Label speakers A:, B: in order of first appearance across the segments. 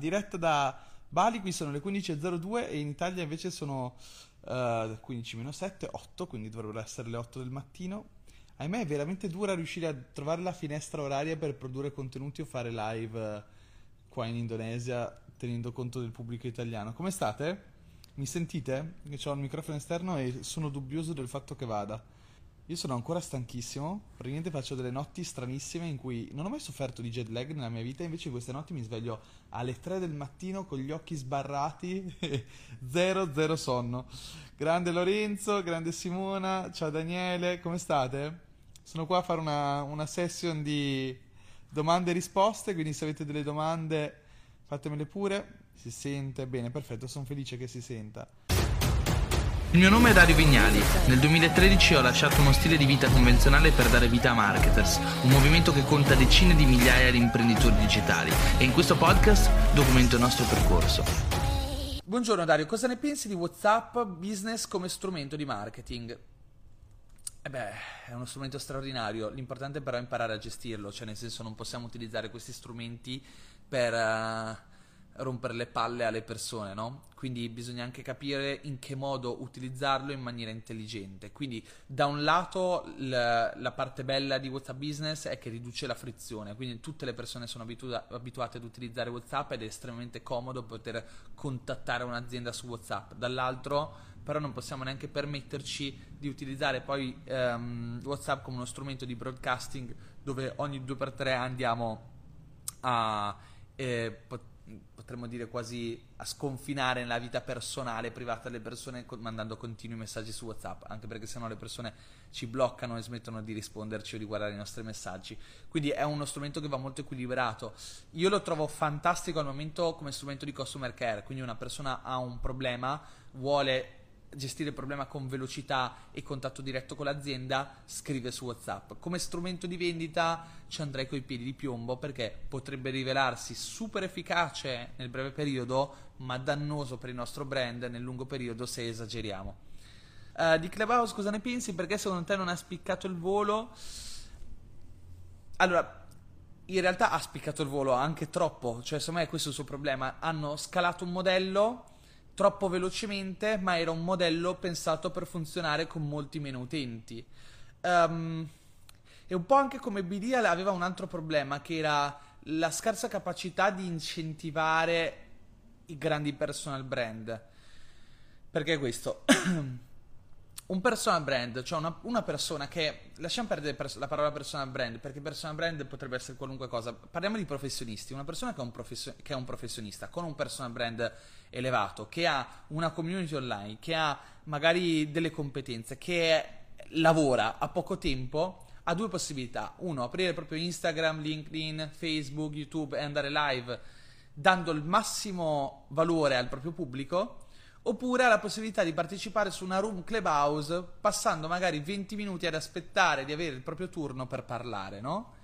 A: diretta da Bali, qui sono le 15.02 e in Italia invece sono uh, 15 7, 8, quindi dovrebbero essere le 8 del mattino. Ahimè è veramente dura riuscire a trovare la finestra oraria per produrre contenuti o fare live uh, qua in Indonesia tenendo conto del pubblico italiano. Come state? Mi sentite? Ho il microfono esterno e sono dubbioso del fatto che vada. Io sono ancora stanchissimo, praticamente faccio delle notti stranissime in cui non ho mai sofferto di jet lag nella mia vita, invece queste notti mi sveglio alle 3 del mattino con gli occhi sbarrati e zero, zero sonno. Grande Lorenzo, grande Simona, ciao Daniele, come state? Sono qua a fare una, una session di domande e risposte, quindi se avete delle domande fatemele pure. Si sente bene, perfetto, sono felice che si senta.
B: Il mio nome è Dario Vignali. Nel 2013 ho lasciato uno stile di vita convenzionale per dare vita a Marketers, un movimento che conta decine di migliaia di imprenditori digitali e in questo podcast documento il nostro percorso.
A: Buongiorno Dario, cosa ne pensi di WhatsApp Business come strumento di marketing? Eh beh, è uno strumento straordinario, l'importante però è imparare a gestirlo, cioè nel senso non possiamo utilizzare questi strumenti per... Uh rompere le palle alle persone, no? Quindi bisogna anche capire in che modo utilizzarlo in maniera intelligente. Quindi da un lato l- la parte bella di WhatsApp Business è che riduce la frizione, quindi tutte le persone sono abitu- abituate ad utilizzare WhatsApp ed è estremamente comodo poter contattare un'azienda su WhatsApp. Dall'altro però non possiamo neanche permetterci di utilizzare poi um, WhatsApp come uno strumento di broadcasting dove ogni due per tre andiamo a eh, potremmo dire quasi a sconfinare nella vita personale, privata delle persone, mandando continui messaggi su WhatsApp, anche perché sennò le persone ci bloccano e smettono di risponderci o di guardare i nostri messaggi. Quindi è uno strumento che va molto equilibrato. Io lo trovo fantastico al momento come strumento di customer care, quindi una persona ha un problema, vuole gestire il problema con velocità e contatto diretto con l'azienda, scrive su WhatsApp. Come strumento di vendita ci andrei coi piedi di piombo perché potrebbe rivelarsi super efficace nel breve periodo, ma dannoso per il nostro brand nel lungo periodo se esageriamo. Uh, di Clubhouse cosa ne pensi? Perché secondo te non ha spiccato il volo? Allora, in realtà ha spiccato il volo anche troppo, cioè secondo me questo è il suo problema. Hanno scalato un modello troppo velocemente, ma era un modello pensato per funzionare con molti meno utenti. Um, e un po' anche come BD aveva un altro problema, che era la scarsa capacità di incentivare i grandi personal brand. Perché questo? un personal brand, cioè una, una, persona che lasciamo perdere la parola personal brand perché personal brand potrebbe essere qualunque cosa. Parliamo di professionisti, una persona che è un, professio- che è un professionista con un personal brand elevato, che ha una community online, che ha magari delle competenze, che lavora a poco tempo, ha due possibilità. Uno, aprire proprio Instagram, LinkedIn, Facebook, YouTube e andare live dando il massimo valore al proprio pubblico oppure ha la possibilità di partecipare su una room clubhouse passando magari 20 minuti ad aspettare di avere il proprio turno per parlare, no?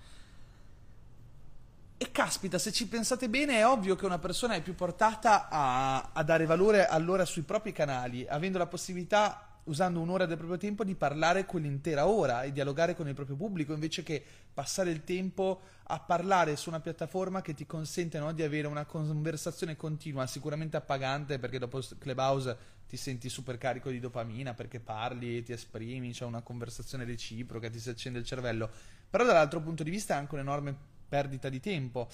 A: E caspita, se ci pensate bene, è ovvio che una persona è più portata a, a dare valore allora sui propri canali, avendo la possibilità usando un'ora del proprio tempo di parlare quell'intera ora e dialogare con il proprio pubblico invece che passare il tempo a parlare su una piattaforma che ti consente no, di avere una conversazione continua, sicuramente appagante perché dopo Clubhouse ti senti super carico di dopamina perché parli, ti esprimi, c'è una conversazione reciproca, ti si accende il cervello, però dall'altro punto di vista è anche un'enorme perdita di tempo.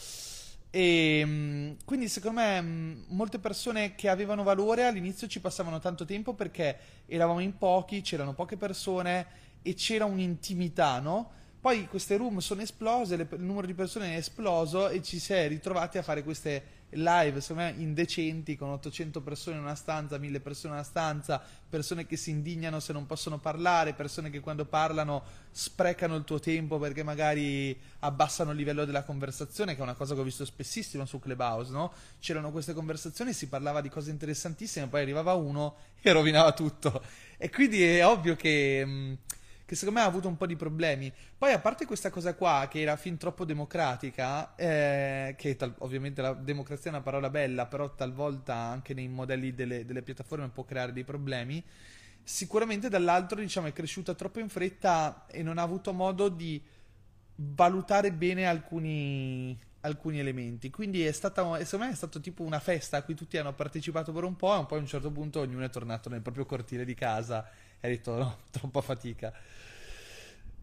A: E ehm, quindi secondo me mm, molte persone che avevano valore all'inizio ci passavano tanto tempo perché eravamo in pochi, c'erano poche persone e c'era un'intimità, no? Poi queste room sono esplose, il numero di persone è esploso e ci si è ritrovati a fare queste live, secondo me, indecenti, con 800 persone in una stanza, 1000 persone in una stanza, persone che si indignano se non possono parlare, persone che quando parlano sprecano il tuo tempo perché magari abbassano il livello della conversazione, che è una cosa che ho visto spessissimo su Clubhouse, no? C'erano queste conversazioni, si parlava di cose interessantissime, poi arrivava uno e rovinava tutto. E quindi è ovvio che... Mh, che secondo me ha avuto un po' di problemi. Poi, a parte questa cosa qua, che era fin troppo democratica, eh, che tal- ovviamente la democrazia è una parola bella, però talvolta anche nei modelli delle, delle piattaforme può creare dei problemi. Sicuramente dall'altro, diciamo, è cresciuta troppo in fretta e non ha avuto modo di valutare bene alcuni alcuni elementi. Quindi è stata, secondo me è stato tipo una festa a cui tutti hanno partecipato per un po' e poi a un certo punto ognuno è tornato nel proprio cortile di casa e ha detto no, troppa fatica.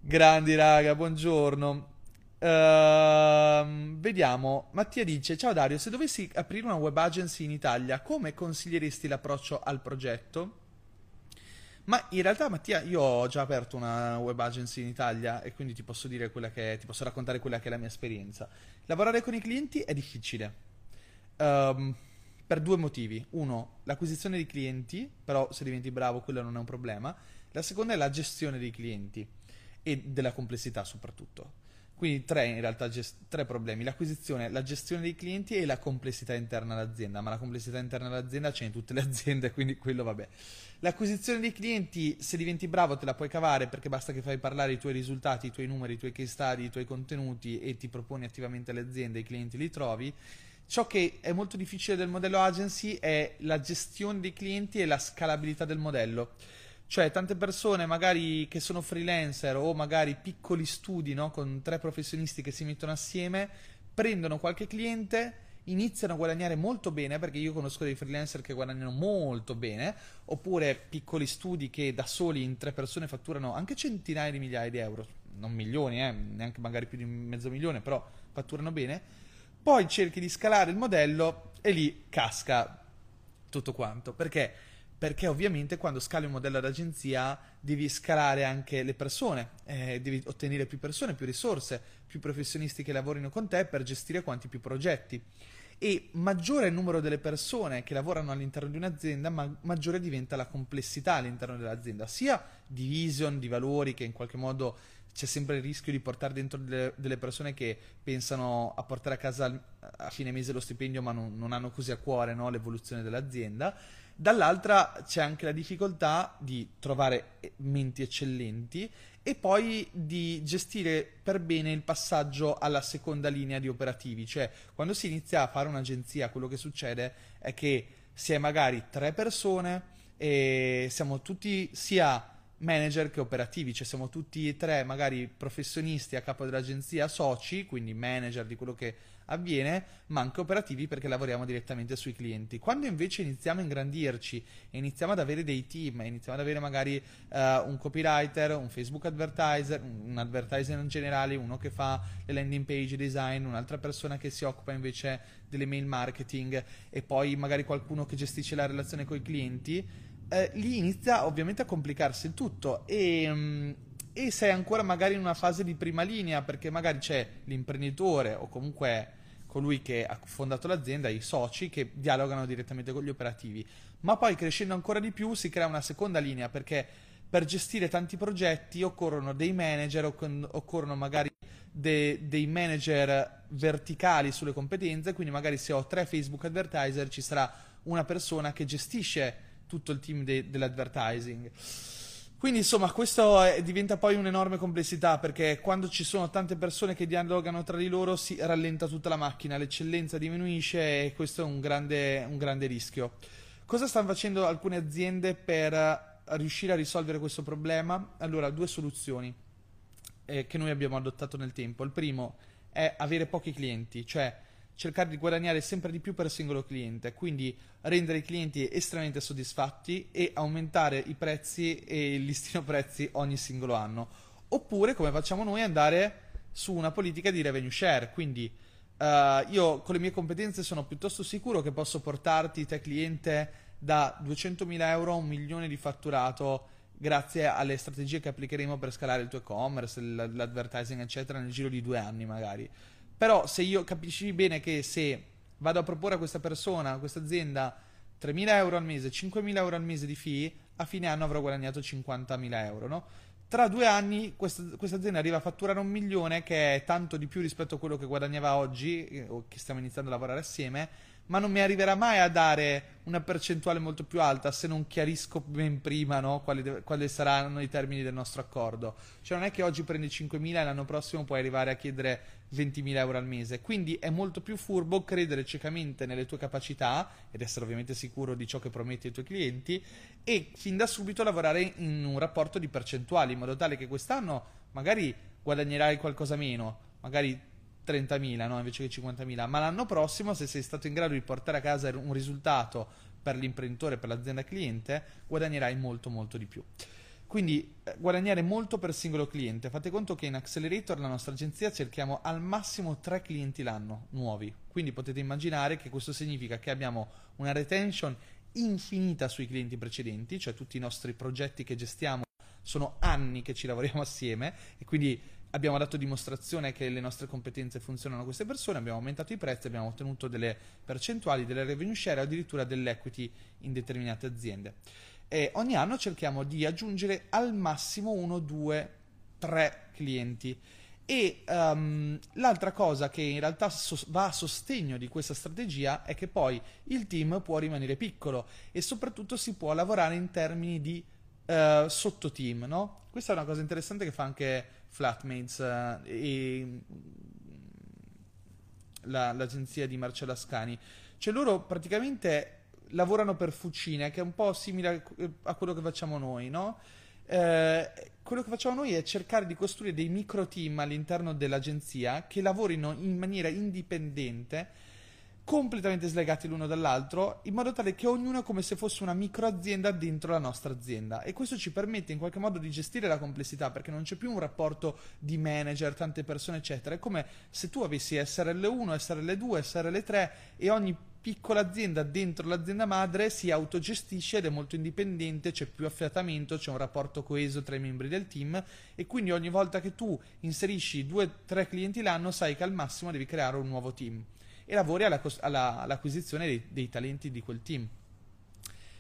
A: Grandi raga, buongiorno. Uh, vediamo, Mattia dice: Ciao Dario, se dovessi aprire una web agency in Italia, come consiglieresti l'approccio al progetto? Ma in realtà, Mattia, io ho già aperto una web agency in Italia e quindi ti posso dire quella che è, ti posso raccontare quella che è la mia esperienza. Lavorare con i clienti è difficile. Um, per due motivi. Uno, l'acquisizione di clienti, però se diventi bravo quello non è un problema. La seconda è la gestione dei clienti e della complessità soprattutto. Quindi tre in realtà gest- tre problemi, l'acquisizione, la gestione dei clienti e la complessità interna all'azienda, ma la complessità interna all'azienda c'è in tutte le aziende, quindi quello vabbè. L'acquisizione dei clienti, se diventi bravo te la puoi cavare perché basta che fai parlare i tuoi risultati, i tuoi numeri, i tuoi case study, i tuoi contenuti e ti proponi attivamente alle aziende, i clienti li trovi. Ciò che è molto difficile del modello agency è la gestione dei clienti e la scalabilità del modello. Cioè, tante persone magari che sono freelancer o magari piccoli studi, no? Con tre professionisti che si mettono assieme, prendono qualche cliente, iniziano a guadagnare molto bene, perché io conosco dei freelancer che guadagnano molto bene, oppure piccoli studi che da soli in tre persone fatturano anche centinaia di migliaia di euro, non milioni, eh, neanche magari più di mezzo milione, però fatturano bene. Poi cerchi di scalare il modello e lì casca tutto quanto. Perché? perché ovviamente quando scali un modello d'agenzia devi scalare anche le persone, eh, devi ottenere più persone, più risorse, più professionisti che lavorino con te per gestire quanti più progetti. E maggiore è il numero delle persone che lavorano all'interno di un'azienda, ma maggiore diventa la complessità all'interno dell'azienda, sia di vision, di valori, che in qualche modo c'è sempre il rischio di portare dentro delle, delle persone che pensano a portare a casa a fine mese lo stipendio, ma non, non hanno così a cuore no, l'evoluzione dell'azienda Dall'altra c'è anche la difficoltà di trovare menti eccellenti e poi di gestire per bene il passaggio alla seconda linea di operativi. Cioè, quando si inizia a fare un'agenzia, quello che succede è che si è magari tre persone e siamo tutti sia manager che operativi, cioè siamo tutti e tre magari professionisti a capo dell'agenzia, soci, quindi manager di quello che avviene, ma anche operativi perché lavoriamo direttamente sui clienti. Quando invece iniziamo a ingrandirci e iniziamo ad avere dei team, iniziamo ad avere magari uh, un copywriter, un Facebook advertiser, un advertiser in generale, uno che fa le landing page design, un'altra persona che si occupa invece delle mail marketing e poi magari qualcuno che gestisce la relazione con i clienti, eh, lì inizia ovviamente a complicarsi il tutto e... Um, e sei ancora magari in una fase di prima linea perché magari c'è l'imprenditore o comunque colui che ha fondato l'azienda, i soci che dialogano direttamente con gli operativi. Ma poi crescendo ancora di più si crea una seconda linea perché per gestire tanti progetti occorrono dei manager, occorrono magari de, dei manager verticali sulle competenze, quindi magari se ho tre Facebook advertiser ci sarà una persona che gestisce tutto il team de, dell'advertising. Quindi insomma questo è, diventa poi un'enorme complessità perché quando ci sono tante persone che dialogano tra di loro si rallenta tutta la macchina, l'eccellenza diminuisce e questo è un grande, un grande rischio. Cosa stanno facendo alcune aziende per riuscire a risolvere questo problema? Allora, due soluzioni eh, che noi abbiamo adottato nel tempo. Il primo è avere pochi clienti, cioè cercare di guadagnare sempre di più per singolo cliente, quindi rendere i clienti estremamente soddisfatti e aumentare i prezzi e il listino prezzi ogni singolo anno. Oppure, come facciamo noi, andare su una politica di revenue share, quindi uh, io con le mie competenze sono piuttosto sicuro che posso portarti te cliente da 200.000 euro a un milione di fatturato grazie alle strategie che applicheremo per scalare il tuo e-commerce, l'advertising eccetera nel giro di due anni magari. Però se io capisci bene che se vado a proporre a questa persona, a questa azienda 3.000 euro al mese, 5.000 euro al mese di fee, a fine anno avrò guadagnato 50.000 euro, no? Tra due anni questa, azienda arriva a fatturare un milione, che è tanto di più rispetto a quello che guadagnava oggi, eh, o che stiamo iniziando a lavorare assieme, ma non mi arriverà mai a dare una percentuale molto più alta se non chiarisco ben prima no, quali, deve, quali, saranno i termini del nostro accordo. Cioè non è che oggi prendi 5.000 e l'anno prossimo puoi arrivare a chiedere 20.000 euro al mese. Quindi è molto più furbo credere ciecamente nelle tue capacità ed essere ovviamente sicuro di ciò che prometti ai tuoi clienti e fin da subito lavorare in un rapporto di percentuali in modo tale che quest'anno magari guadagnerai qualcosa meno, magari 30.000 no? invece che 50.000, ma l'anno prossimo se sei stato in grado di portare a casa un risultato per l'imprenditore, per l'azienda cliente, guadagnerai molto molto di più. Quindi eh, guadagnare molto per singolo cliente. Fate conto che in Accelerator, la nostra agenzia, cerchiamo al massimo tre clienti l'anno nuovi. Quindi potete immaginare che questo significa che abbiamo una retention infinita sui clienti precedenti, cioè tutti i nostri progetti che gestiamo sono anni che ci lavoriamo assieme e quindi abbiamo dato dimostrazione che le nostre competenze funzionano a queste persone, abbiamo aumentato i prezzi, abbiamo ottenuto delle percentuali, delle revenue share addirittura dell'equity in determinate aziende e ogni anno cerchiamo di aggiungere al massimo uno, due, tre clienti. E um, l'altra cosa che in realtà so- va a sostegno di questa strategia è che poi il team può rimanere piccolo e soprattutto si può lavorare in termini di uh, sottoteam, no? Questa è una cosa interessante che fa anche Flatmates uh, e la, l'agenzia di Marcello Ascani. Cioè loro praticamente lavorano per fucine, che è un po' simile a quello che facciamo noi, no? Eh, quello che facciamo noi è cercare di costruire dei micro team all'interno dell'agenzia che lavorino in maniera indipendente, completamente slegati l'uno dall'altro, in modo tale che ognuno è come se fosse una microazienda dentro la nostra azienda. E questo ci permette in qualche modo di gestire la complessità, perché non c'è più un rapporto di manager, tante persone, eccetera. È come se tu avessi SRL1, SRL2, SRL3 e ogni piccola azienda dentro l'azienda madre si autogestisce ed è molto indipendente, c'è più affiatamento, c'è un rapporto coeso tra i membri del team e quindi ogni volta che tu inserisci due o tre clienti l'anno sai che al massimo devi creare un nuovo team e lavori alla, alla, all'acquisizione dei, dei talenti di quel team.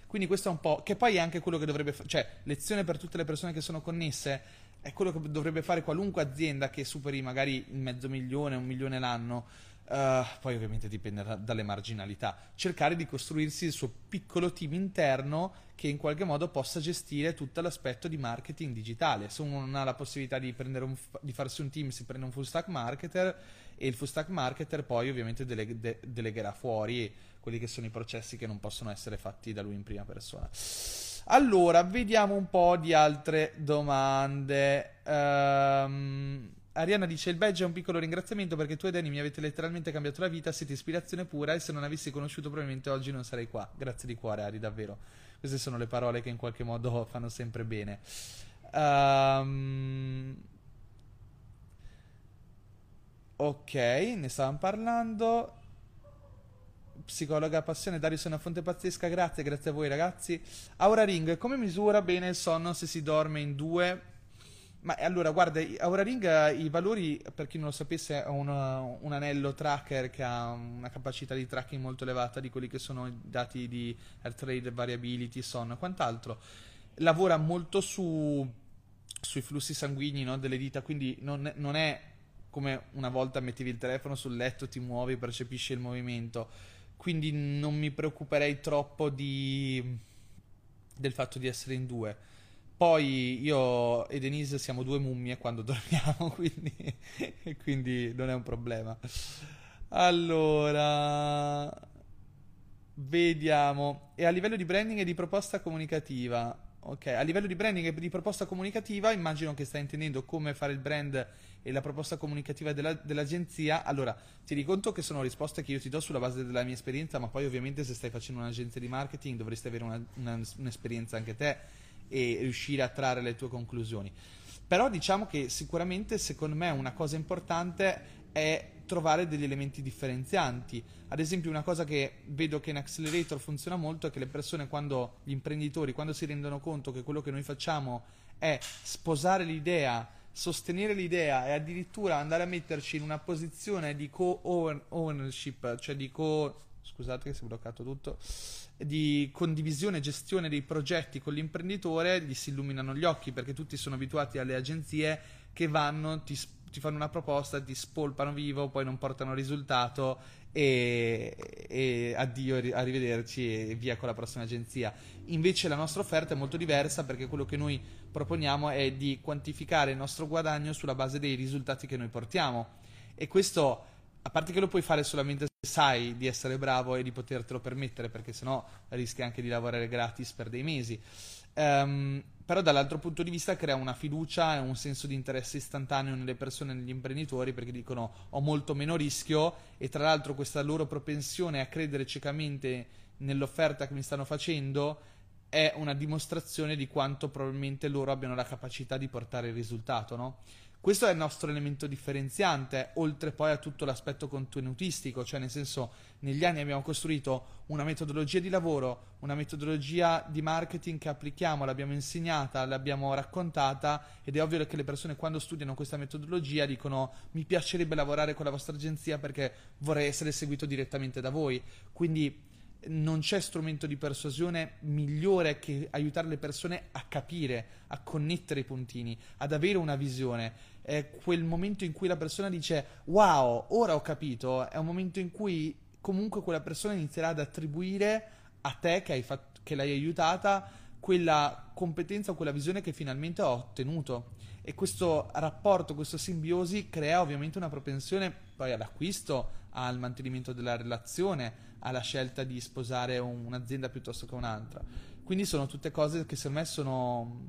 A: Quindi questo è un po', che poi è anche quello che dovrebbe fare, cioè lezione per tutte le persone che sono connesse, è quello che dovrebbe fare qualunque azienda che superi magari mezzo milione, un milione l'anno Uh, poi ovviamente dipende da, dalle marginalità, cercare di costruirsi il suo piccolo team interno che in qualche modo possa gestire tutto l'aspetto di marketing digitale. Se uno non ha la possibilità di, un, di farsi un team, si prende un full stack marketer e il full stack marketer poi ovviamente dele, de, delegherà fuori quelli che sono i processi che non possono essere fatti da lui in prima persona. Allora, vediamo un po' di altre domande. Um, Arianna dice: Il badge è un piccolo ringraziamento perché tu e Danny mi avete letteralmente cambiato la vita. Siete ispirazione pura. E se non avessi conosciuto, probabilmente oggi non sarei qua. Grazie di cuore, Ari, davvero. Queste sono le parole che in qualche modo fanno sempre bene. Um... Ok, ne stavamo parlando. Psicologa passione, Dario, sei una fonte pazzesca. Grazie, grazie a voi, ragazzi. Aura Ring, come misura bene il sonno se si dorme in due? Ma allora, guarda, Aura Ring, i valori, per chi non lo sapesse, è un, un, anello tracker che ha una capacità di tracking molto elevata di quelli che sono i dati di Air Trade, Variability, Sonno e quant'altro. Lavora molto su, sui flussi sanguigni no, delle dita, quindi non, non, è come una volta mettevi il telefono sul letto, ti muovi, percepisci il movimento. Quindi non mi preoccuperei troppo di, del fatto di essere in due poi io e Denise siamo due mummie quando dormiamo, quindi, quindi non è un problema. Allora, vediamo. E a livello di branding e di proposta comunicativa, ok, a livello di branding e di proposta comunicativa, immagino che stai intendendo come fare il brand e la proposta comunicativa della, dell'agenzia. Allora, tieni conto che sono risposte che io ti do sulla base della mia esperienza, ma poi ovviamente se stai facendo un'agenzia di marketing dovresti avere una, una, un'esperienza anche te e riuscire a trarre le tue conclusioni. Però diciamo che sicuramente secondo me una cosa importante è trovare degli elementi differenzianti. Ad esempio, una cosa che vedo che in Accelerator funziona molto è che le persone, quando gli imprenditori, quando si rendono conto che quello che noi facciamo è sposare l'idea, sostenere l'idea e addirittura andare a metterci in una posizione di co-ownership, cioè di co scusate che si è bloccato tutto, di condivisione e gestione dei progetti con l'imprenditore, gli si illuminano gli occhi perché tutti sono abituati alle agenzie che vanno, ti, ti fanno una proposta, ti spolpano vivo, poi non portano risultato e, e, addio, arrivederci e via con la prossima agenzia. Invece la nostra offerta è molto diversa perché quello che noi proponiamo è di quantificare il nostro guadagno sulla base dei risultati che noi portiamo e questo a parte che lo puoi fare solamente se sai di essere bravo e di potertelo permettere, perché sennò rischi anche di lavorare gratis per dei mesi. Um, però dall'altro punto di vista crea una fiducia e un senso di interesse istantaneo nelle persone, negli imprenditori, perché dicono ho molto meno rischio e tra l'altro questa loro propensione a credere ciecamente nell'offerta che mi stanno facendo è una dimostrazione di quanto probabilmente loro abbiano la capacità di portare il risultato, no? Questo è il nostro elemento differenziante, oltre poi a tutto l'aspetto contenutistico, cioè nel senso negli anni abbiamo costruito una metodologia di lavoro, una metodologia di marketing che applichiamo, l'abbiamo insegnata, l'abbiamo raccontata ed è ovvio che le persone quando studiano questa metodologia dicono mi piacerebbe lavorare con la vostra agenzia perché vorrei essere seguito direttamente da voi. Quindi non c'è strumento di persuasione migliore che aiutare le persone a capire, a connettere i puntini, ad avere una visione. È quel momento in cui la persona dice wow, ora ho capito, è un momento in cui comunque quella persona inizierà ad attribuire a te che, fatto, che l'hai aiutata quella competenza o quella visione che finalmente ho ottenuto. E questo rapporto, questa simbiosi crea ovviamente una propensione poi all'acquisto, al mantenimento della relazione, alla scelta di sposare un'azienda piuttosto che un'altra. Quindi sono tutte cose che secondo me sono,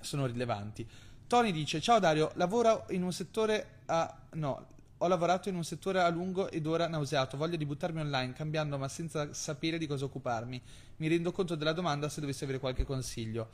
A: sono rilevanti. Tony dice: Ciao Dario, lavoro in un settore a. No, ho lavorato in un settore a lungo ed ora nauseato. Voglio di buttarmi online, cambiando ma senza sapere di cosa occuparmi. Mi rendo conto della domanda se dovessi avere qualche consiglio.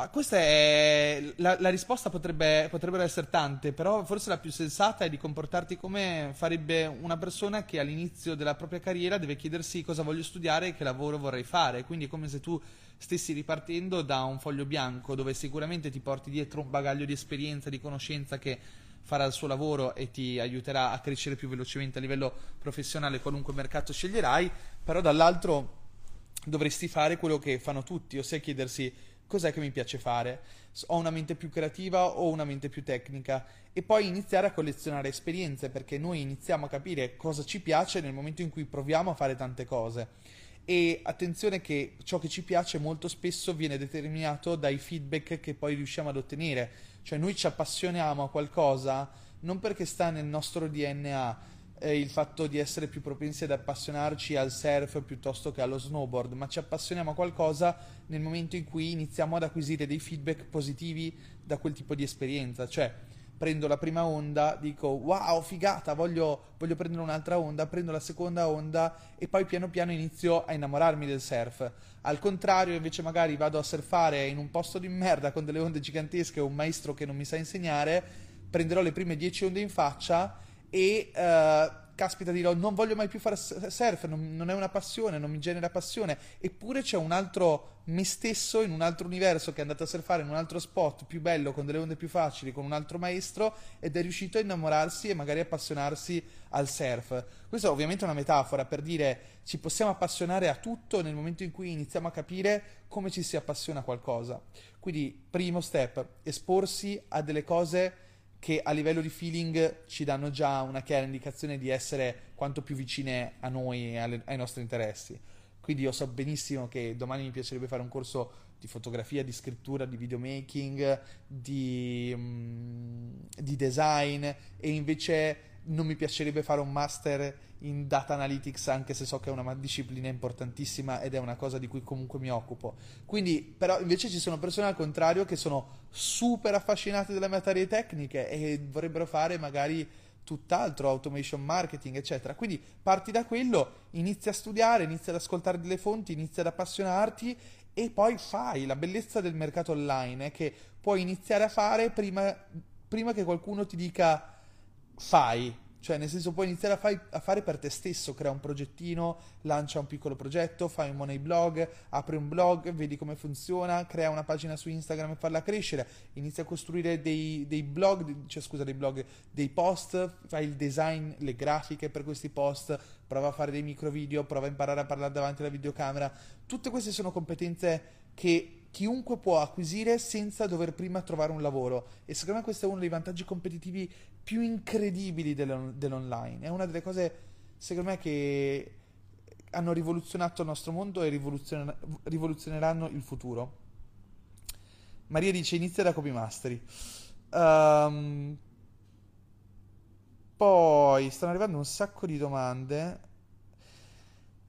A: Ma questa è. La, la risposta potrebbe, potrebbero essere tante, però forse la più sensata è di comportarti come farebbe una persona che all'inizio della propria carriera deve chiedersi cosa voglio studiare e che lavoro vorrei fare. Quindi è come se tu stessi ripartendo da un foglio bianco dove sicuramente ti porti dietro un bagaglio di esperienza, di conoscenza che farà il suo lavoro e ti aiuterà a crescere più velocemente a livello professionale qualunque mercato sceglierai, però dall'altro dovresti fare quello che fanno tutti, ossia chiedersi cos'è che mi piace fare? Ho una mente più creativa o una mente più tecnica? E poi iniziare a collezionare esperienze, perché noi iniziamo a capire cosa ci piace nel momento in cui proviamo a fare tante cose. E attenzione che ciò che ci piace molto spesso viene determinato dai feedback che poi riusciamo ad ottenere. Cioè noi ci appassioniamo a qualcosa non perché sta nel nostro DNA, eh, il fatto di essere più propensi ad appassionarci al surf piuttosto che allo snowboard, ma ci appassioniamo a qualcosa nel momento in cui iniziamo ad acquisire dei feedback positivi da quel tipo di esperienza, cioè prendo la prima onda, dico wow, figata, voglio, voglio, prendere un'altra onda, prendo la seconda onda e poi piano piano inizio a innamorarmi del surf. Al contrario, invece magari vado a surfare in un posto di merda con delle onde gigantesche o un maestro che non mi sa insegnare, prenderò le prime 10 onde in faccia e uh, caspita dirò non voglio mai più fare surf, non, non, è una passione, non mi genera passione, eppure c'è un altro me stesso in un altro universo che è andato a surfare in un altro spot più bello, con delle onde più facili, con un altro maestro ed è riuscito a innamorarsi e magari appassionarsi al surf. Questa è ovviamente una metafora per dire ci possiamo appassionare a tutto nel momento in cui iniziamo a capire come ci si appassiona a qualcosa. Quindi primo step, esporsi a delle cose che a livello di feeling ci danno già una chiara indicazione di essere quanto più vicine a noi e alle, ai nostri interessi. Quindi io so benissimo che domani mi piacerebbe fare un corso di fotografia, di scrittura, di videomaking, di, um, di design e invece non mi piacerebbe fare un master in data analytics anche se so che è una disciplina importantissima ed è una cosa di cui comunque mi occupo. Quindi, però invece ci sono persone al contrario che sono super affascinate dalle materie tecniche e vorrebbero fare magari tutt'altro, automation marketing, eccetera. Quindi parti da quello, inizi a studiare, inizi ad ascoltare delle fonti, inizi ad appassionarti e poi fai. La bellezza del mercato online è che puoi iniziare a fare prima, prima che qualcuno ti dica fai. Cioè, nel senso, puoi iniziare a, fai, a, fare per te stesso, crea un progettino, lancia un piccolo progetto, fai un money blog, apri un blog, vedi come funziona, crea una pagina su Instagram e farla crescere, inizia a costruire dei, dei blog, cioè scusa, dei blog, dei post, fai il design, le grafiche per questi post, prova a fare dei micro video, prova a imparare a parlare davanti alla videocamera. Tutte queste sono competenze che chiunque può acquisire senza dover prima trovare un lavoro e secondo me questo è uno dei vantaggi competitivi più incredibili dell'on- dell'online. È una delle cose, secondo me, che hanno rivoluzionato il nostro mondo e rivoluzion- rivoluzioneranno il futuro. Maria dice inizia da copy mastery. Um, poi stanno arrivando un sacco di domande.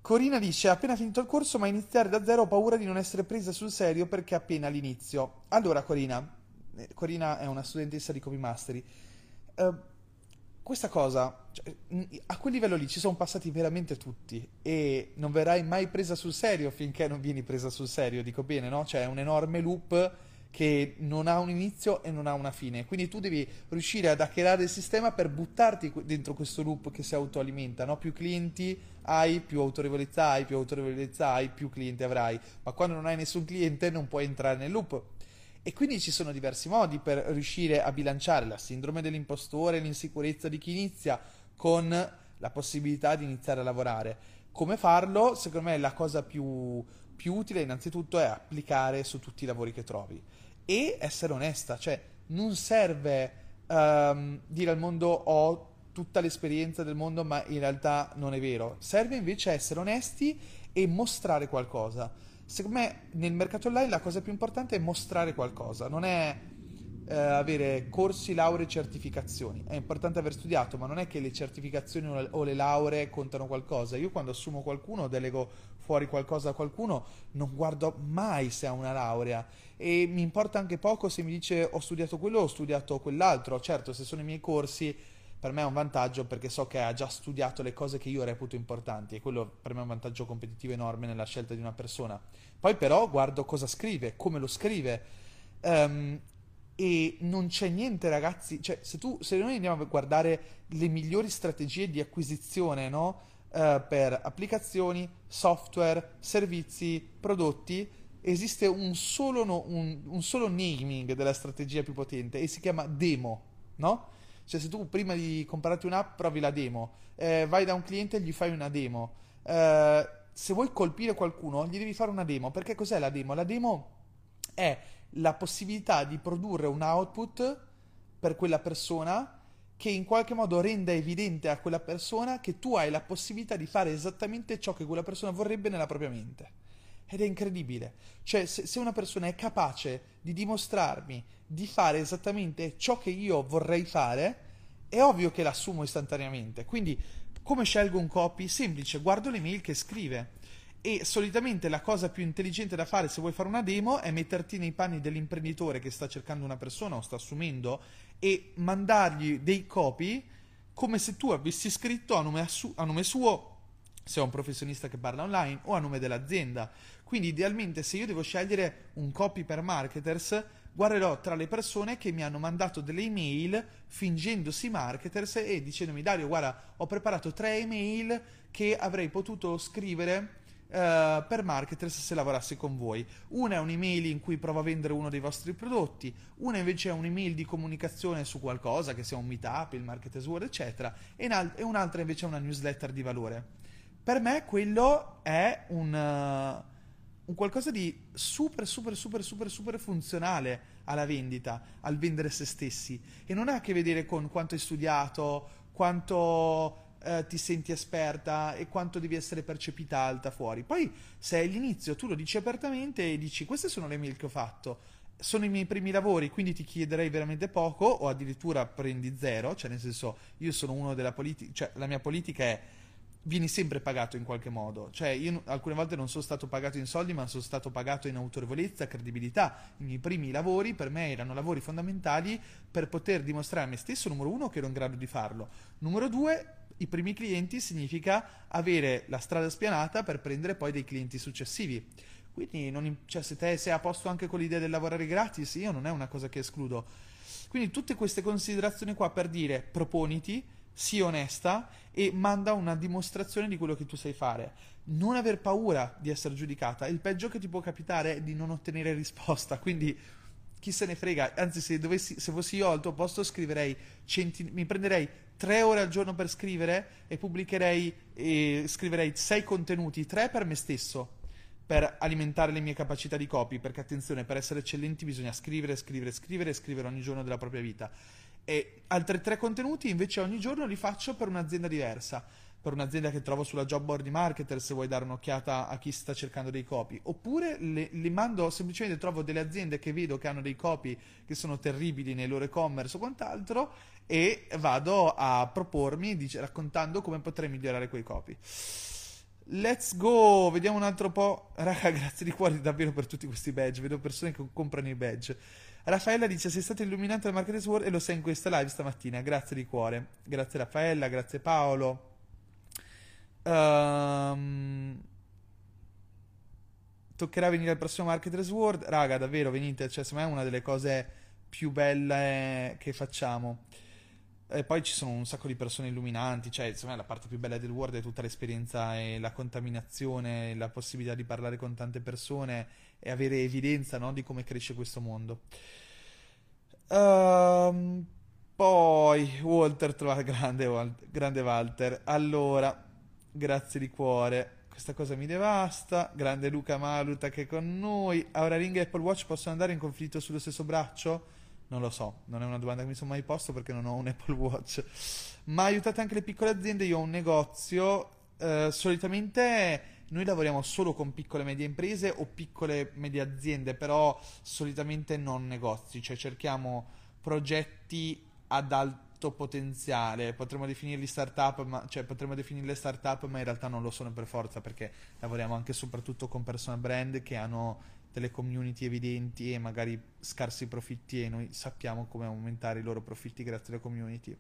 A: Corina dice: Appena finito il corso, ma iniziare da zero ho paura di non essere presa sul serio perché appena all'inizio. Allora, Corina, eh, Corina è una studentessa di Copy Mastery. Uh, questa cosa, cioè, a quel livello lì ci sono passati veramente tutti e non verrai mai presa sul serio finché non vieni presa sul serio, dico bene, no? Cioè è un enorme loop che non ha un inizio e non ha una fine. Quindi tu devi riuscire ad hackerare il sistema per buttarti dentro questo loop che si autoalimenta, no? Più clienti hai, più autorevolezza hai, più autorevolezza hai, più clienti avrai. Ma quando non hai nessun cliente non puoi entrare nel loop. E quindi ci sono diversi modi per riuscire a bilanciare la sindrome dell'impostore, l'insicurezza di chi inizia con la possibilità di iniziare a lavorare. Come farlo? Secondo me la cosa più, più utile innanzitutto è applicare su tutti i lavori che trovi e essere onesta, cioè non serve um, dire al mondo ho tutta l'esperienza del mondo ma in realtà non è vero, serve invece essere onesti e mostrare qualcosa. Secondo me nel mercato online la cosa più importante è mostrare qualcosa, non è eh, avere corsi, lauree, certificazioni. È importante aver studiato, ma non è che le certificazioni o le lauree contano qualcosa. Io quando assumo qualcuno, delego fuori qualcosa a qualcuno, non guardo mai se ha una laurea e mi importa anche poco se mi dice ho studiato quello o ho studiato quell'altro. Certo, se sono i miei corsi per me è un vantaggio perché so che ha già studiato le cose che io reputo importanti e quello per me è un vantaggio competitivo enorme nella scelta di una persona. Poi però guardo cosa scrive, come lo scrive. Um, e non c'è niente ragazzi, cioè se, tu, se noi andiamo a guardare le migliori strategie di acquisizione no? Uh, per applicazioni, software, servizi, prodotti, esiste un solo, no, un, un solo naming della strategia più potente e si chiama demo, no? Cioè se tu prima di comprarti un'app provi la demo, eh, vai da un cliente e gli fai una demo, eh, se vuoi colpire qualcuno gli devi fare una demo, perché cos'è la demo? La demo è la possibilità di produrre un output per quella persona che in qualche modo renda evidente a quella persona che tu hai la possibilità di fare esattamente ciò che quella persona vorrebbe nella propria mente. Ed è incredibile. Cioè, se, se, una persona è capace di dimostrarmi di fare esattamente ciò che io vorrei fare, è ovvio che l'assumo istantaneamente. Quindi, come scelgo un copy? Semplice, guardo le mail che scrive. E solitamente la cosa più intelligente da fare se vuoi fare una demo è metterti nei panni dell'imprenditore che sta cercando una persona o sta assumendo e mandargli dei copy come se tu avessi scritto a nome, a nome suo se è un professionista che parla online o a nome dell'azienda. Quindi idealmente se io devo scegliere un copy per marketers, guarderò tra le persone che mi hanno mandato delle email fingendosi marketers e dicendomi Dario guarda ho preparato tre email che avrei potuto scrivere Uh, per marketers se lavorassi con voi. Una è un'email in cui provo a vendere uno dei vostri prodotti, una invece è un'email di comunicazione su qualcosa, che sia un meetup, il Marketers World, eccetera, e, un'altra invece è una newsletter di valore. Per me quello è un, uh, un qualcosa di super, super, super, super, super funzionale alla vendita, al vendere se stessi. E non ha a che vedere con quanto hai studiato, quanto eh, ti senti esperta e quanto devi essere percepita alta fuori. Poi, se è l'inizio, tu lo dici apertamente e dici: Queste sono le mail che ho fatto. Sono i miei primi lavori, quindi ti chiederei veramente poco, o addirittura prendi zero. Cioè, nel senso, io sono uno della politica, cioè, la mia politica è vieni sempre pagato in qualche modo. Cioè, io alcune volte non sono stato pagato in soldi, ma sono stato pagato in autorevolezza, credibilità. I miei primi lavori per me erano lavori fondamentali per poter dimostrare a me stesso, numero uno, che ero in grado di farlo. Numero due, i primi clienti significa avere la strada spianata per prendere poi dei clienti successivi. Quindi, non, cioè, se te sei a posto anche con l'idea del lavorare gratis, io non è una cosa che escludo. Quindi, tutte queste considerazioni qua per dire proponiti sii onesta e manda una dimostrazione di quello che tu sai fare. Non aver paura di essere giudicata. Il peggio che ti può capitare è di non ottenere risposta. Quindi chi se ne frega. Anzi, se, dovessi, se fossi io al tuo posto, scriverei centi- mi prenderei tre ore al giorno per scrivere e pubblicherei e scriverei sei contenuti, tre per me stesso per alimentare le mie capacità di copy, perché attenzione, per essere eccellenti bisogna scrivere, scrivere, scrivere scrivere ogni giorno della propria vita. E altri tre contenuti invece ogni giorno li faccio per un'azienda diversa, per un'azienda che trovo sulla job board di marketer se vuoi dare un'occhiata a chi sta cercando dei copy, oppure li le mando semplicemente trovo delle aziende che vedo che hanno dei copy che sono terribili nei loro e-commerce o quant'altro e vado a propormi dice, raccontando come potrei migliorare quei copy. Let's go, vediamo un altro po'. Raga, grazie di cuore davvero per tutti questi badge. Vedo persone che comprano i badge. Raffaella dice: Sei stato illuminato dal Market World e lo sei in questa live stamattina. Grazie di cuore. Grazie Raffaella, grazie Paolo. Um, toccherà venire al prossimo Marketers World. Raga, davvero venite. Cioè, secondo me è una delle cose più belle che facciamo. E poi ci sono un sacco di persone illuminanti, cioè insomma la parte più bella del World è tutta l'esperienza e la contaminazione, la possibilità di parlare con tante persone e avere evidenza no, di come cresce questo mondo. Um, poi Walter trova grande, grande Walter. Allora, grazie di cuore. Questa cosa mi devasta. Grande Luca Maluta che è con noi. Ora Ring e Apple Watch possono andare in conflitto sullo stesso braccio? Non lo so, non è una domanda che mi sono mai posto perché non ho un Apple Watch. Ma aiutate anche le piccole aziende, io ho un negozio, eh, solitamente noi lavoriamo solo con piccole e medie imprese o piccole e medie aziende, però solitamente non negozi, cioè cerchiamo progetti ad alto potenziale, potremmo definirli startup, ma, cioè potremmo definirle startup, ma in realtà non lo sono per forza perché lavoriamo anche e soprattutto con personal brand che hanno delle community evidenti e magari scarsi profitti e noi sappiamo come aumentare i loro profitti grazie alle community.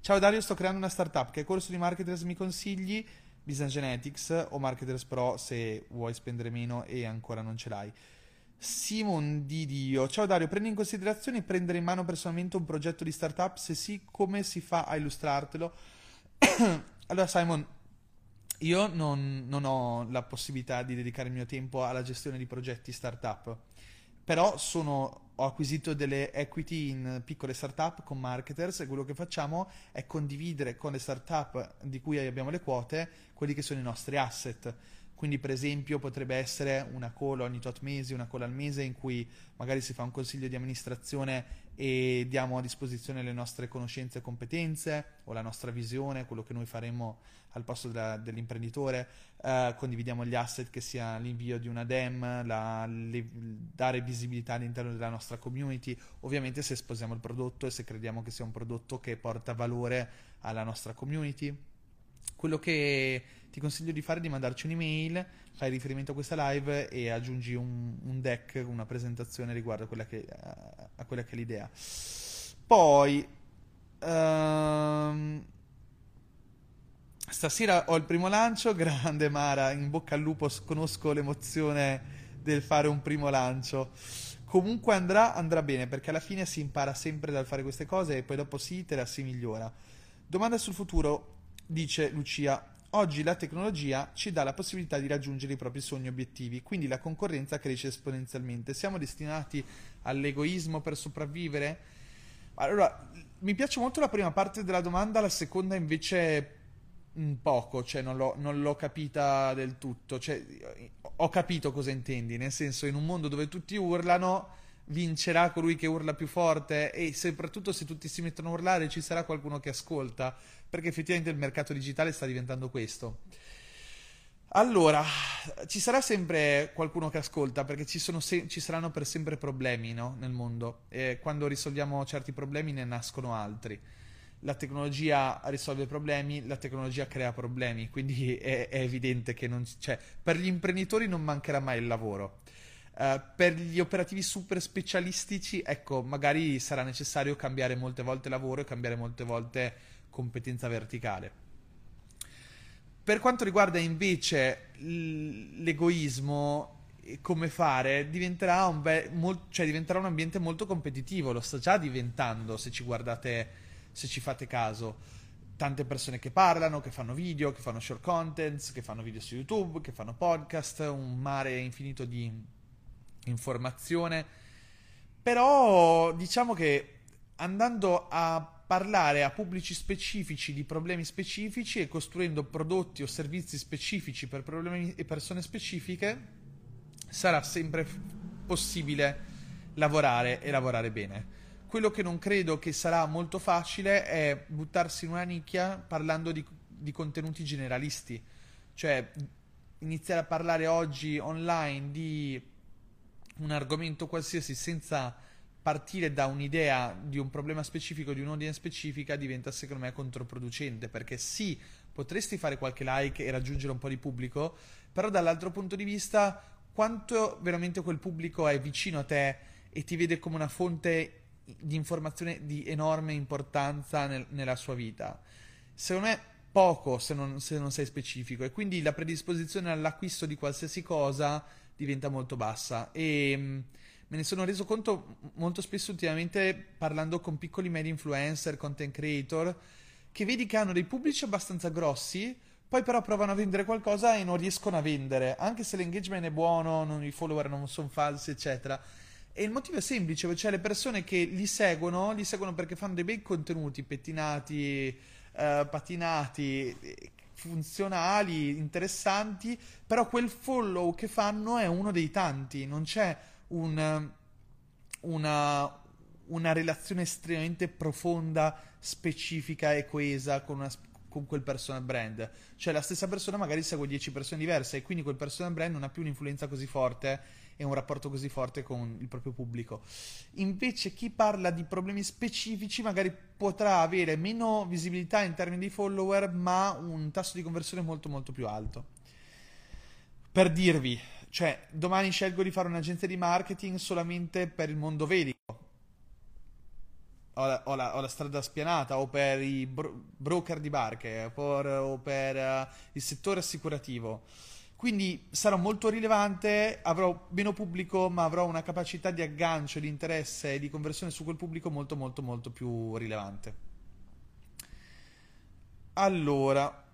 A: Ciao Dario, sto creando una startup. Che corso di marketers mi consigli? Business Genetics o Marketers Pro se vuoi spendere meno e ancora non ce l'hai. Simon Di Dio. Ciao Dario, prendi in considerazione prendere in mano personalmente un progetto di startup? Se sì, come si fa a illustrartelo? allora Simon, io non, non, ho la possibilità di dedicare il mio tempo alla gestione di progetti startup, però sono, ho acquisito delle equity in piccole startup con marketers e quello che facciamo è condividere con le startup di cui abbiamo le quote quelli che sono i nostri asset. Quindi, per esempio, potrebbe essere una call ogni tot mesi, una call al mese in cui magari si fa un consiglio di amministrazione e diamo a disposizione le nostre conoscenze e competenze o la nostra visione, quello che noi faremmo al posto della, dell'imprenditore, eh, condividiamo gli asset che sia l'invio di una DEM, la, le, dare visibilità all'interno della nostra community, ovviamente se sposiamo il prodotto e se crediamo che sia un prodotto che porta valore alla nostra community. Quello che ti consiglio di fare di mandarci un'email, fai riferimento a questa live e aggiungi un, un deck, una presentazione riguardo a quella che, a quella che è l'idea. Poi, um, Stasera ho il primo lancio, grande Mara, in bocca al lupo, conosco l'emozione del fare un primo lancio. Comunque andrà, andrà bene, perché alla fine si impara sempre dal fare queste cose e poi dopo si itera, si migliora. Domanda sul futuro, dice Lucia. Oggi la tecnologia ci dà la possibilità di raggiungere i propri sogni e obiettivi, quindi la concorrenza cresce esponenzialmente. Siamo destinati all'egoismo per sopravvivere? Allora, mi piace molto la prima parte della domanda, la seconda invece poco, cioè non l'ho, non l'ho, capita del tutto. Cioè, ho capito cosa intendi, nel senso, in un mondo dove tutti urlano, vincerà colui che urla più forte e soprattutto se tutti si mettono a urlare ci sarà qualcuno che ascolta, perché effettivamente il mercato digitale sta diventando questo. Allora, ci sarà sempre qualcuno che ascolta perché ci, se- ci saranno per sempre problemi no? nel mondo e quando risolviamo certi problemi ne nascono altri la tecnologia risolve problemi, la tecnologia crea problemi, quindi è, è evidente che non, cioè, per gli imprenditori non mancherà mai il lavoro. Uh, per gli operativi super specialistici, ecco, magari sarà necessario cambiare molte volte lavoro e cambiare molte volte competenza verticale. Per quanto riguarda invece l'egoismo, come fare, diventerà un, be- mol- cioè diventerà un ambiente molto competitivo, lo sta già diventando se ci guardate se ci fate caso, tante persone che parlano, che fanno video, che fanno short contents, che fanno video su YouTube, che fanno podcast, un mare infinito di informazione. Però diciamo che andando a parlare a pubblici specifici di problemi specifici e costruendo prodotti o servizi specifici per problemi e persone specifiche, sarà sempre possibile lavorare e lavorare bene. Quello che non credo che sarà molto facile è buttarsi in una nicchia parlando di, di contenuti generalisti. Cioè, iniziare a parlare oggi online di un argomento qualsiasi senza partire da un'idea di un problema specifico, di un'audience specifica, diventa secondo me controproducente, perché sì, potresti fare qualche like e raggiungere un po' di pubblico, però dall'altro punto di vista, quanto veramente quel pubblico è vicino a te e ti vede come una fonte di informazione di enorme importanza nel, nella sua vita? Secondo me poco se non, se non sei specifico e quindi la predisposizione all'acquisto di qualsiasi cosa diventa molto bassa e mm, me ne sono reso conto molto spesso ultimamente parlando con piccoli media influencer, content creator, che vedi che hanno dei pubblici abbastanza grossi, poi però provano a vendere qualcosa e non riescono a vendere, anche se l'engagement è buono, non, i follower non sono falsi, eccetera. E il motivo è semplice, cioè le persone che li seguono, li seguono perché fanno dei bei contenuti, pettinati, eh, patinati, funzionali, interessanti, però quel follow che fanno è uno dei tanti, non c'è un, una, una relazione estremamente profonda, specifica e coesa con, una, con quel personal brand. Cioè la stessa persona magari segue 10 persone diverse e quindi quel personal brand non ha più un'influenza così forte e un rapporto così forte con il proprio pubblico. Invece chi parla di problemi specifici magari potrà avere meno visibilità in termini di follower, ma un tasso di conversione molto molto più alto. Per dirvi, cioè, domani scelgo di fare un'agenzia di marketing solamente per il mondo vedico. Ho la, ho la, ho la strada spianata, o per i bro- broker di barche, per, o per uh, il settore assicurativo. Quindi sarò molto rilevante, avrò meno pubblico, ma avrò una capacità di aggancio, di interesse e di conversione su quel pubblico molto, molto, molto più rilevante. Allora,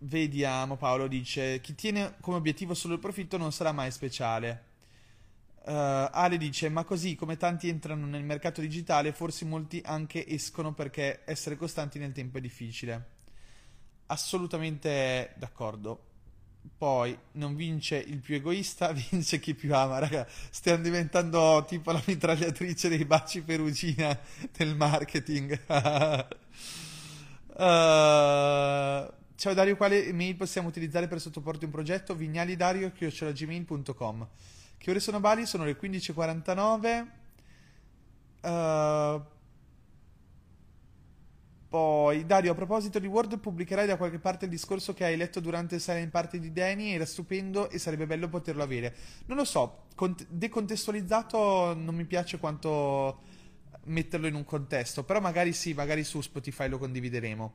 A: Vediamo, Paolo dice, chi tiene come obiettivo solo il profitto non sarà mai speciale. Uh, Ale dice, ma così come tanti entrano nel mercato digitale, forse molti anche escono perché essere costanti nel tempo è difficile. Assolutamente d'accordo. Poi non vince il più egoista, vince chi più ama. Raga, stiamo diventando tipo la mitragliatrice dei baci perugina del marketing. uh, Ciao Dario, quale email possiamo utilizzare per sottoporti un progetto? vignalidario.gmail.com Che ore sono Bali? Sono le 15.49 uh, eh, Poi Dario, a proposito di Word pubblicherai da qualche parte il discorso che hai letto durante il silent party di Danny Era stupendo e sarebbe bello poterlo avere Non lo so, cont- decontestualizzato non mi piace quanto metterlo in un contesto Però magari sì, magari su Spotify lo condivideremo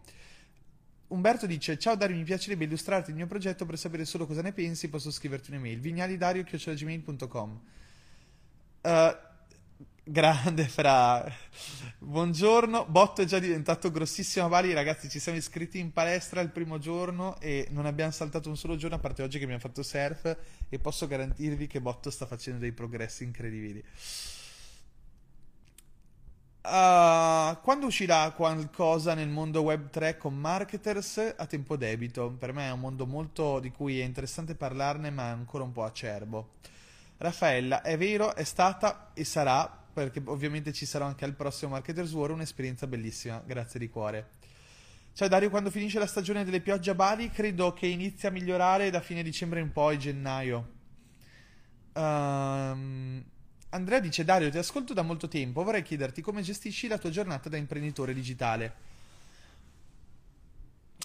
A: Umberto dice: Ciao Dario, mi piacerebbe illustrarti il mio progetto per sapere solo cosa ne pensi. Posso scriverti un'email. vignalidario.gmail.com uh, eh, Grande fra. Buongiorno. Botto è già diventato grossissimo a Bali. Ragazzi, ci siamo iscritti in palestra il primo giorno e non abbiamo saltato un solo giorno, a parte oggi che abbiamo fatto surf. E posso garantirvi che Botto sta facendo dei progressi incredibili. Uh, quando uscirà qualcosa nel mondo web 3 con marketers a tempo debito? Per me è un mondo molto di cui è interessante parlarne, ma ancora un po' acerbo. Raffaella, è vero, è stata e sarà, perché ovviamente ci sarà anche al prossimo Marketers War, un'esperienza bellissima. Grazie di cuore. Ciao Dario, quando finisce la stagione delle piogge a Bali, credo che inizia a migliorare da fine dicembre in poi, gennaio. Um, Andrea dice Dario, ti ascolto da molto tempo, vorrei chiederti come gestisci la tua giornata da imprenditore digitale.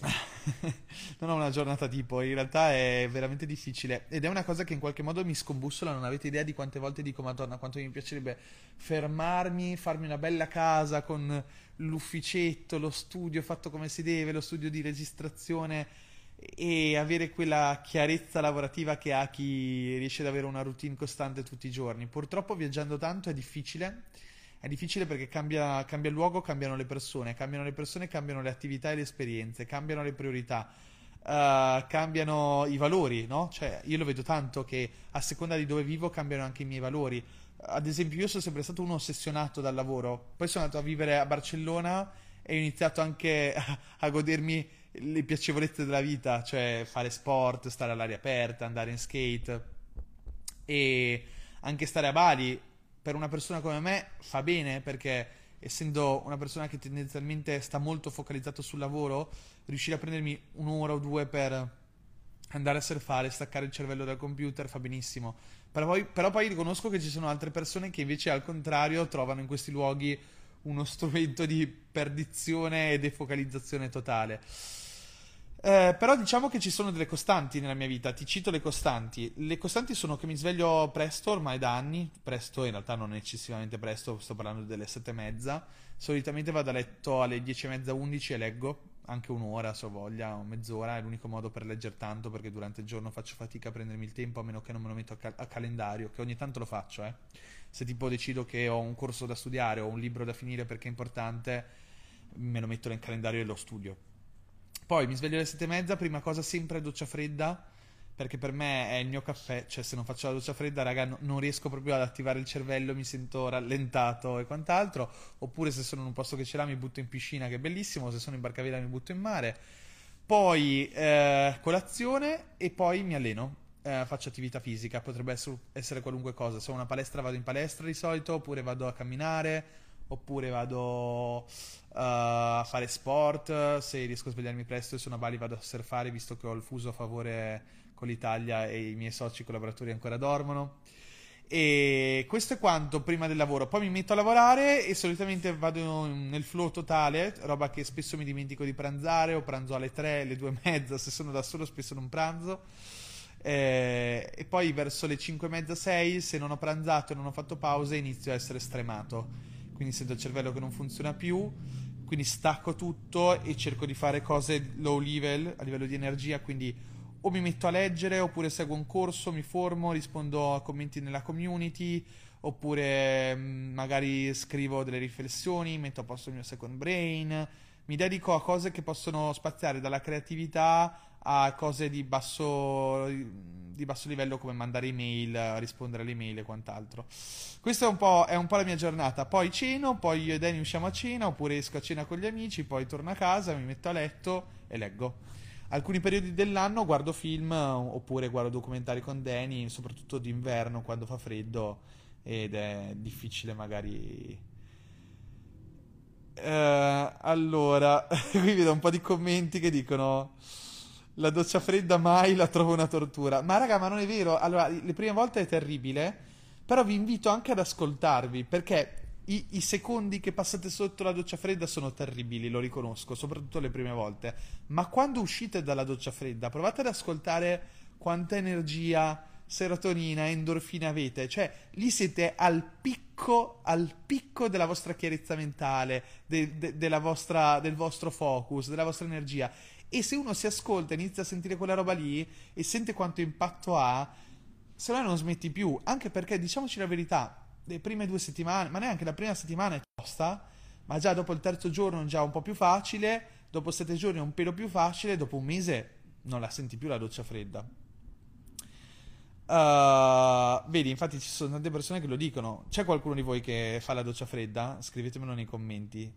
A: non ho una giornata tipo, in realtà è veramente difficile ed è una cosa che in qualche modo mi scombussola, non avete idea di quante volte dico Madonna quanto mi piacerebbe fermarmi, farmi una bella casa con l'ufficetto, lo studio fatto come si deve, lo studio di registrazione e avere quella chiarezza lavorativa che ha chi riesce ad avere una routine costante tutti i giorni. Purtroppo viaggiando tanto è difficile. È difficile perché cambia, cambia il luogo, cambiano le persone, cambiano le persone, cambiano le attività e le esperienze, cambiano le priorità, uh, cambiano i valori, no? Cioè, io lo vedo tanto che a seconda di dove vivo cambiano anche i miei valori. Ad esempio, io sono sempre stato uno ossessionato dal lavoro, poi sono andato a vivere a Barcellona e ho iniziato anche a, a godermi le piacevolezze della vita, cioè fare sport, stare all'aria aperta, andare in skate e anche stare a Bali per una persona come me fa bene perché essendo una persona che tendenzialmente sta molto focalizzato sul lavoro, riuscire a prendermi un'ora o due per andare a surfare, staccare il cervello dal computer fa benissimo. Però poi, però poi riconosco che ci sono altre persone che invece al contrario trovano in questi luoghi uno strumento di perdizione e defocalizzazione totale. Eh, però diciamo che ci sono delle costanti nella mia vita, ti cito le costanti. Le costanti sono che mi sveglio presto, ormai da anni, presto in realtà non eccessivamente presto, sto parlando delle sette e mezza. Solitamente vado a letto alle dieci e mezza, undici e leggo, anche un'ora se ho voglia, o mezz'ora, è l'unico modo per leggere tanto perché durante il giorno faccio fatica a prendermi il tempo a meno che non me lo metto a, cal- a calendario, che ogni tanto lo faccio, eh. Se tipo decido che ho un corso da studiare o un libro da finire perché è importante, me lo metto nel calendario e lo studio poi mi sveglio alle sette e mezza, prima cosa sempre doccia fredda, perché per me è il mio caffè, cioè se non faccio la doccia fredda, raga, no, non riesco proprio ad attivare il cervello, mi sento rallentato e quant'altro, oppure se sono in un posto che ce l'ha mi butto in piscina, che è bellissimo, se sono in barcavela mi butto in mare. Poi eh, colazione e poi mi alleno. Eh, faccio attività fisica, potrebbe essere, essere qualunque cosa. Se ho una palestra vado in palestra di solito, oppure vado a camminare, oppure vado uh, a fare sport, se riesco a svegliarmi presto e sono a Bali vado a surfare visto che ho il fuso a favore con l'Italia e i miei soci collaboratori ancora dormono. E questo è quanto prima del lavoro. Poi mi metto a lavorare e solitamente vado nel flow totale, roba che spesso mi dimentico di pranzare o pranzo alle 3, alle 2 e mezza, se sono da solo spesso non pranzo. Eh, e poi verso le 5 e mezza, 6, se non ho pranzato e non ho fatto pause, inizio a essere stremato quindi sento il cervello che non funziona più, quindi stacco tutto e cerco di fare cose low level a livello di energia, quindi o mi metto a leggere oppure seguo un corso, mi formo, rispondo a commenti nella community oppure mm, magari scrivo delle riflessioni, metto a posto il mio second brain, mi dedico a cose che possono spaziare dalla creatività a cose di basso, di basso livello come mandare email, rispondere alle email e quant'altro. Questa è un, po', è un po' la mia giornata. Poi ceno, poi io e Danny usciamo a cena, oppure esco a cena con gli amici, poi torno a casa, mi metto a letto e leggo. Alcuni periodi dell'anno guardo film oppure guardo documentari con Danny, soprattutto d'inverno quando fa freddo ed è difficile magari Uh, allora, qui vedo un po' di commenti che dicono la doccia fredda mai la trovo una tortura. Ma raga, ma non è vero. Allora, le prime volte è terribile, però vi invito anche ad ascoltarvi, perché i, i, secondi che passate sotto la doccia fredda sono terribili, lo riconosco, soprattutto le prime volte. Ma quando uscite dalla doccia fredda, provate ad ascoltare quanta energia, serotonina, endorfina avete. Cioè, lì siete al picco, al picco della vostra chiarezza mentale, de, de, della vostra, del vostro focus, della vostra energia. E se uno si ascolta e inizia a sentire quella roba lì e sente quanto impatto ha, se no non smetti più. Anche perché, diciamoci la verità, le prime due settimane, ma neanche la prima settimana è tosta, ma già dopo il terzo giorno già un po' più facile, dopo sette giorni è un pelo più facile, dopo un mese non la senti più la doccia fredda. Uh, vedi, infatti ci sono tante persone che lo dicono. C'è qualcuno di voi che fa la doccia fredda? Scrivetemelo nei commenti.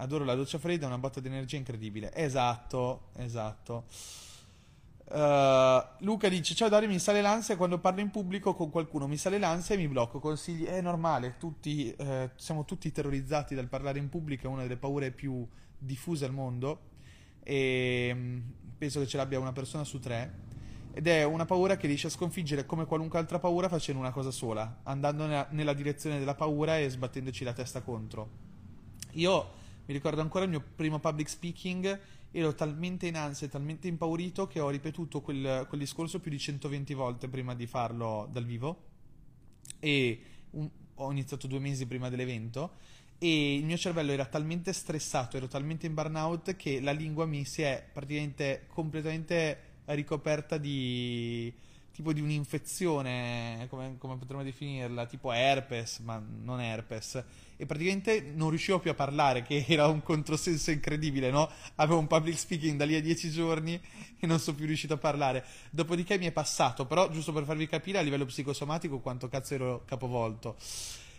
A: Adoro la doccia fredda, una botta di energia incredibile. Esatto, esatto. Uh, Luca dice: Ciao Dario, mi sale l'ansia quando parlo in pubblico con qualcuno. Mi sale l'ansia e mi blocco. Consigli? È normale, tutti, eh, siamo tutti terrorizzati dal parlare in pubblico, è una delle paure più diffuse al mondo. E mm, penso che ce l'abbia una persona su tre. Ed è una paura che riesce a sconfiggere come qualunque altra paura facendo una cosa sola, andando nella, nella direzione della paura e sbattendoci la testa contro. Io mi ricordo ancora il mio primo public speaking, ero talmente in ansia, talmente impaurito che ho ripetuto quel, quel discorso più di 120 volte prima di farlo dal vivo. E un, ho iniziato due mesi prima dell'evento e il mio cervello era talmente stressato, ero talmente in burnout che la lingua mi si è praticamente completamente ricoperta di tipo di un'infezione, come, come potremmo definirla, tipo herpes, ma non herpes e praticamente non riuscivo più a parlare, che era un controsenso incredibile, no? Avevo un public speaking da lì a dieci giorni e non sono più riuscito a parlare. Dopodiché mi è passato, però giusto per farvi capire a livello psicosomatico quanto cazzo ero capovolto.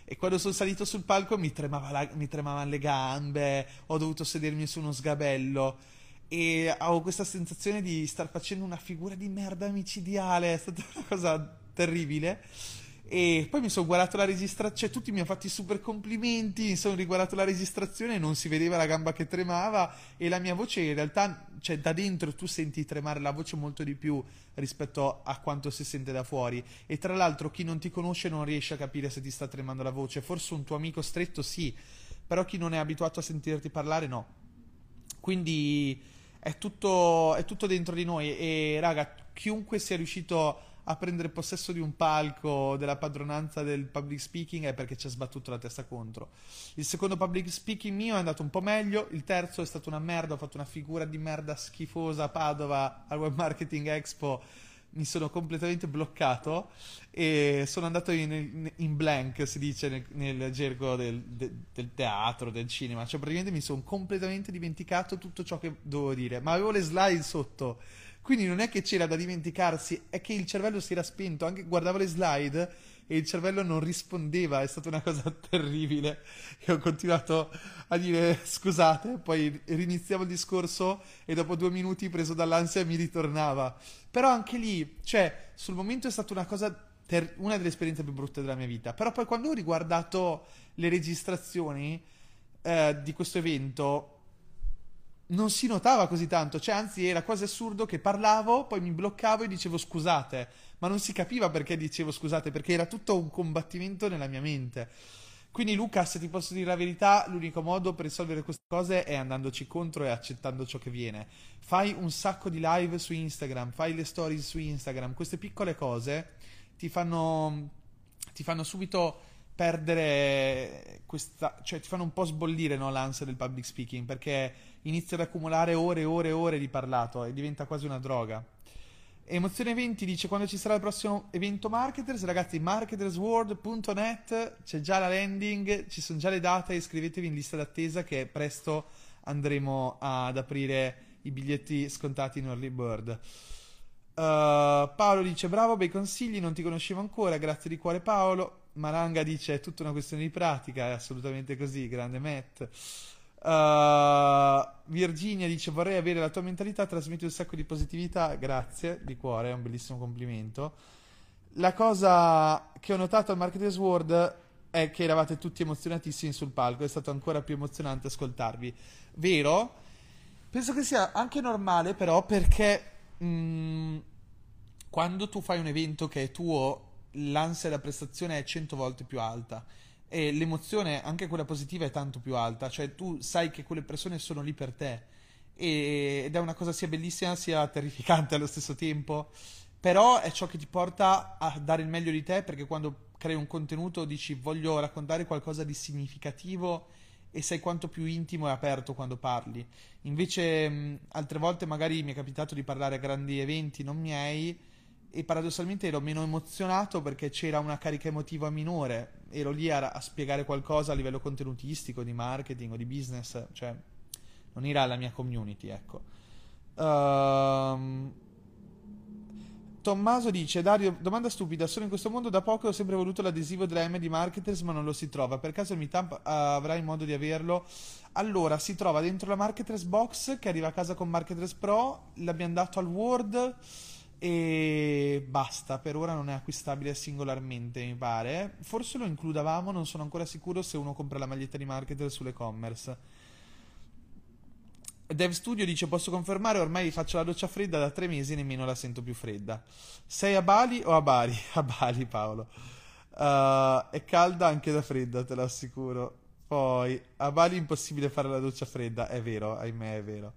A: E quando sono salito sul palco mi, tremavano le gambe, ho dovuto sedermi su uno sgabello e avevo questa sensazione di star facendo una figura di merda micidiale, è stata una cosa terribile E poi mi sono guardato la registrazione, cioè tutti mi hanno fatto i super complimenti, mi sono riguardato la registrazione non si vedeva la gamba che tremava e la mia voce in realtà, cioè da dentro tu senti tremare la voce molto di più rispetto a quanto si sente da fuori. E tra l'altro chi non ti conosce non riesce a capire se ti sta tremando la voce, forse un tuo amico stretto sì, però chi non è abituato a sentirti parlare no. Quindi è tutto, è tutto dentro di noi e raga, chiunque sia riuscito a prendere possesso di un palco della padronanza del public speaking è perché ci ha sbattuto la testa contro. Il secondo public speaking mio è andato un po' meglio, il terzo è stato una merda, ho fatto una figura di merda schifosa a Padova al Web Marketing Expo mi sono completamente bloccato e sono andato in, in blank, si dice nel, nel gergo del, de, del, teatro, del cinema. Cioè, praticamente mi sono completamente dimenticato tutto ciò che dovevo dire, ma avevo le slide sotto quindi non è che c'era da dimenticarsi, è che il cervello si era spento, anche guardavo le slide e il cervello non rispondeva, è stata una cosa terribile. E ho continuato a dire scusate, poi riniziavo il discorso e dopo due minuti preso dall'ansia mi ritornava. Però anche lì, cioè, sul momento è stata una cosa ter- una delle esperienze più brutte della mia vita. Però poi quando ho riguardato le registrazioni eh, di questo evento non si notava così tanto, cioè anzi era quasi assurdo che parlavo, poi mi bloccavo e dicevo scusate, ma non si capiva perché dicevo scusate, perché era tutto un combattimento nella mia mente. Quindi Luca, se ti posso dire la verità, l'unico modo per risolvere queste cose è andandoci contro e accettando ciò che viene. Fai un sacco di live su Instagram, fai le stories su Instagram, queste piccole cose ti fanno, ti fanno subito perdere questa, cioè ti fanno un po' sbollire no, l'ansia del public speaking perché inizia ad accumulare ore e ore e ore di parlato e diventa quasi una droga. Emozione 20 dice quando ci sarà il prossimo evento Marketers, ragazzi, marketersworld.net c'è già la landing, ci sono già le date, iscrivetevi in lista d'attesa che presto andremo ad aprire i biglietti scontati in early bird. Uh, Paolo dice bravo, bei consigli, non ti conoscevo ancora, grazie di cuore Paolo. Maranga dice è tutta una questione di pratica, è assolutamente così, grande Matt. Uh, Virginia dice vorrei avere la tua mentalità, trasmetti un sacco di positività, grazie di cuore, è un bellissimo complimento. La cosa che ho notato al Marketers World è che eravate tutti emozionatissimi sul palco, è stato ancora più emozionante ascoltarvi. Vero? Penso che sia anche normale però perché mh, mm, quando tu fai un evento che è tuo l'ansia da prestazione è 100 volte più alta e l'emozione, anche quella positiva, è tanto più alta, cioè tu sai che quelle persone sono lì per te. Ed è una cosa sia bellissima sia terrificante allo stesso tempo, però è ciò che ti porta a dare il meglio di te perché quando crei un contenuto dici voglio raccontare qualcosa di significativo e sei quanto più intimo e aperto quando parli. Invece mh, altre volte magari mi è capitato di parlare a grandi eventi non miei e paradossalmente ero meno emozionato perché c'era una carica emotiva minore, ero lì a, a, spiegare qualcosa a livello contenutistico, di marketing o di business, cioè non era la mia community, ecco. Uh, Tommaso dice: Dario, domanda stupida. Sono in questo mondo da poco e ho sempre voluto l'adesivo della di Marketers, ma non lo si trova. Per caso il Meetup uh, avrai modo di averlo? Allora, si trova dentro la Marketers Box che arriva a casa con Marketers Pro. L'abbiamo dato al Word e basta, per ora non è acquistabile singolarmente, mi pare. Forse lo includavamo, non sono ancora sicuro se uno compra la maglietta di marketer sull'e-commerce. Dev Studio dice: Posso confermare, ormai faccio la doccia fredda da tre mesi nemmeno la sento più fredda. Sei a Bali o a Bari? A Bali, Paolo. Uh, è calda anche da fredda, te lo assicuro. Poi, a Bali è impossibile fare la doccia fredda. È vero, ahimè, è vero.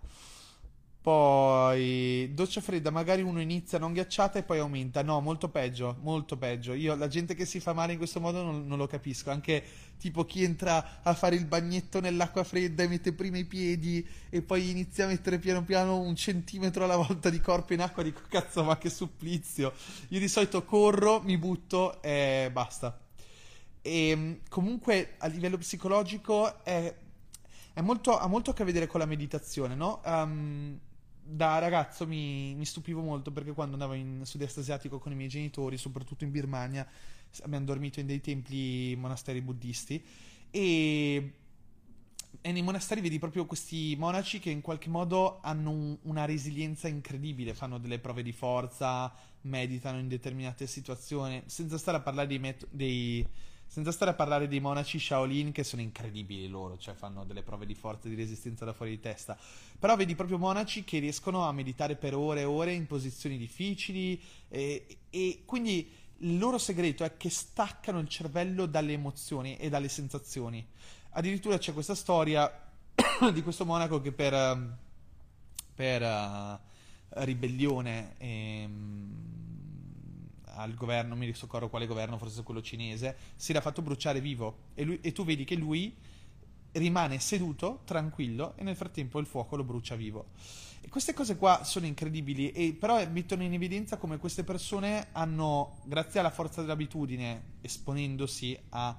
A: Poi doccia fredda, magari uno inizia non ghiacciata e poi aumenta. No, molto peggio, molto peggio. Io la gente che si fa male in questo modo non, non, lo capisco. Anche tipo chi entra a fare il bagnetto nell'acqua fredda e mette prima i piedi e poi inizia a mettere piano piano un centimetro alla volta di corpo in acqua. Dico cazzo, ma che supplizio. Io di solito corro, mi butto e basta. E ehm, comunque a livello psicologico è, è molto, ha molto a che vedere con la meditazione, no? Um, da ragazzo mi, mi, stupivo molto perché quando andavo in sud-est asiatico con i miei genitori, soprattutto in Birmania, abbiamo dormito in dei templi monasteri buddisti. E e nei monasteri vedi proprio questi monaci che in qualche modo hanno un, una resilienza incredibile, fanno delle prove di forza, meditano in determinate situazioni, senza stare a parlare dei, met- dei senza stare a parlare dei monaci Shaolin che sono incredibili loro, cioè fanno delle prove di forza e di resistenza da fuori di testa. Però vedi proprio monaci che riescono a meditare per ore e ore in posizioni difficili e, e quindi il loro segreto è che staccano il cervello dalle emozioni e dalle sensazioni. Addirittura c'è questa storia di questo monaco che per, per uh, ribellione ehm, al governo, mi ricordo quale governo, forse quello cinese, si era fatto bruciare vivo e, lui, e tu vedi che lui rimane seduto, tranquillo e nel frattempo il fuoco lo brucia vivo. E queste cose qua sono incredibili, e però mettono in evidenza come queste persone hanno, grazie alla forza dell'abitudine, esponendosi al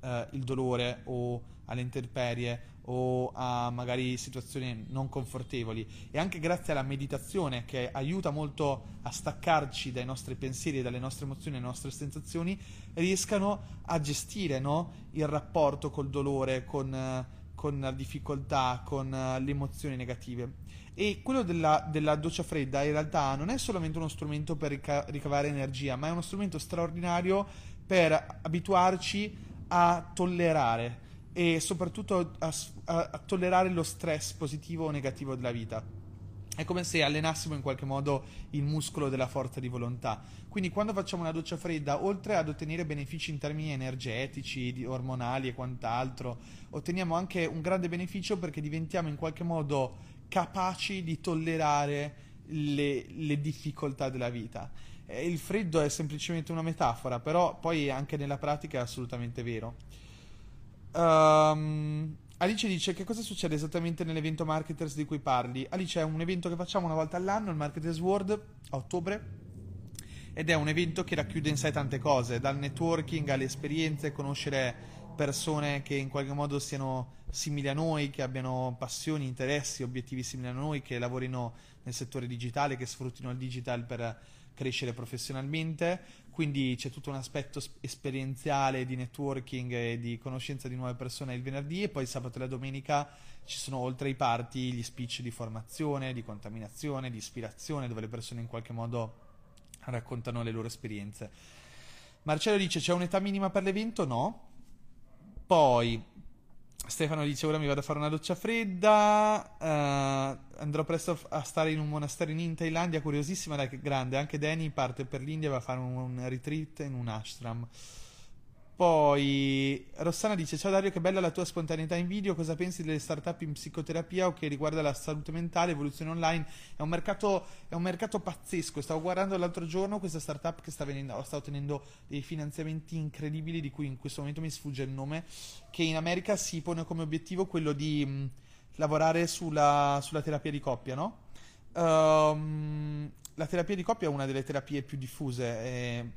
A: uh, dolore o alle intemperie o a magari situazioni non confortevoli e anche grazie alla meditazione che aiuta molto a staccarci dai nostri pensieri, dalle nostre emozioni, dalle nostre sensazioni, riescano a gestire no? il rapporto col dolore, con, con la difficoltà, con le emozioni negative. E quello della, della, doccia fredda in realtà non è solamente uno strumento per rica- ricavare energia, ma è uno strumento straordinario per abituarci a tollerare e soprattutto a, a, a tollerare lo stress positivo o negativo della vita. È come se allenassimo in qualche modo il muscolo della forza di volontà. Quindi quando facciamo una doccia fredda, oltre ad ottenere benefici in termini energetici, ormonali e quant'altro, otteniamo anche un grande beneficio perché diventiamo in qualche modo capaci di tollerare le, le difficoltà della vita. Il freddo è semplicemente una metafora, però poi anche nella pratica è assolutamente vero. Um, Alice dice che cosa succede esattamente nell'evento Marketers di cui parli. Alice è un evento che facciamo una volta all'anno, il Marketers World, a ottobre, ed è un evento che racchiude in sé tante cose, dal networking alle esperienze, conoscere persone che in qualche modo siano simili a noi, che abbiano passioni, interessi, obiettivi simili a noi, che lavorino nel settore digitale, che sfruttino il digital per crescere professionalmente, quindi c'è tutto un aspetto esperienziale di networking e di conoscenza di nuove persone il venerdì e poi sabato e la domenica ci sono oltre ai party gli speech di formazione, di contaminazione, di ispirazione, dove le persone in qualche modo raccontano le loro esperienze. Marcello dice c'è un'età minima per l'evento? No. Poi Stefano dice ora mi vado a fare una doccia fredda, uh, andrò presto a stare in un monastero in Thailandia, curiosissima, dai, grande, anche Danny parte per l'India e va a fare un, un retreat in un ashram. Poi Rossana dice: Ciao Dario, che bella la tua spontaneità in video. Cosa pensi delle startup in psicoterapia o che riguarda la salute mentale, evoluzione online? È un mercato, è un mercato pazzesco. Stavo guardando l'altro giorno questa startup che sta, venendo, sta ottenendo dei finanziamenti incredibili, di cui in questo momento mi sfugge il nome. Che in America si pone come obiettivo quello di mh, lavorare sulla, sulla, terapia di coppia, no? Um, la terapia di coppia è una delle terapie più diffuse. Eh,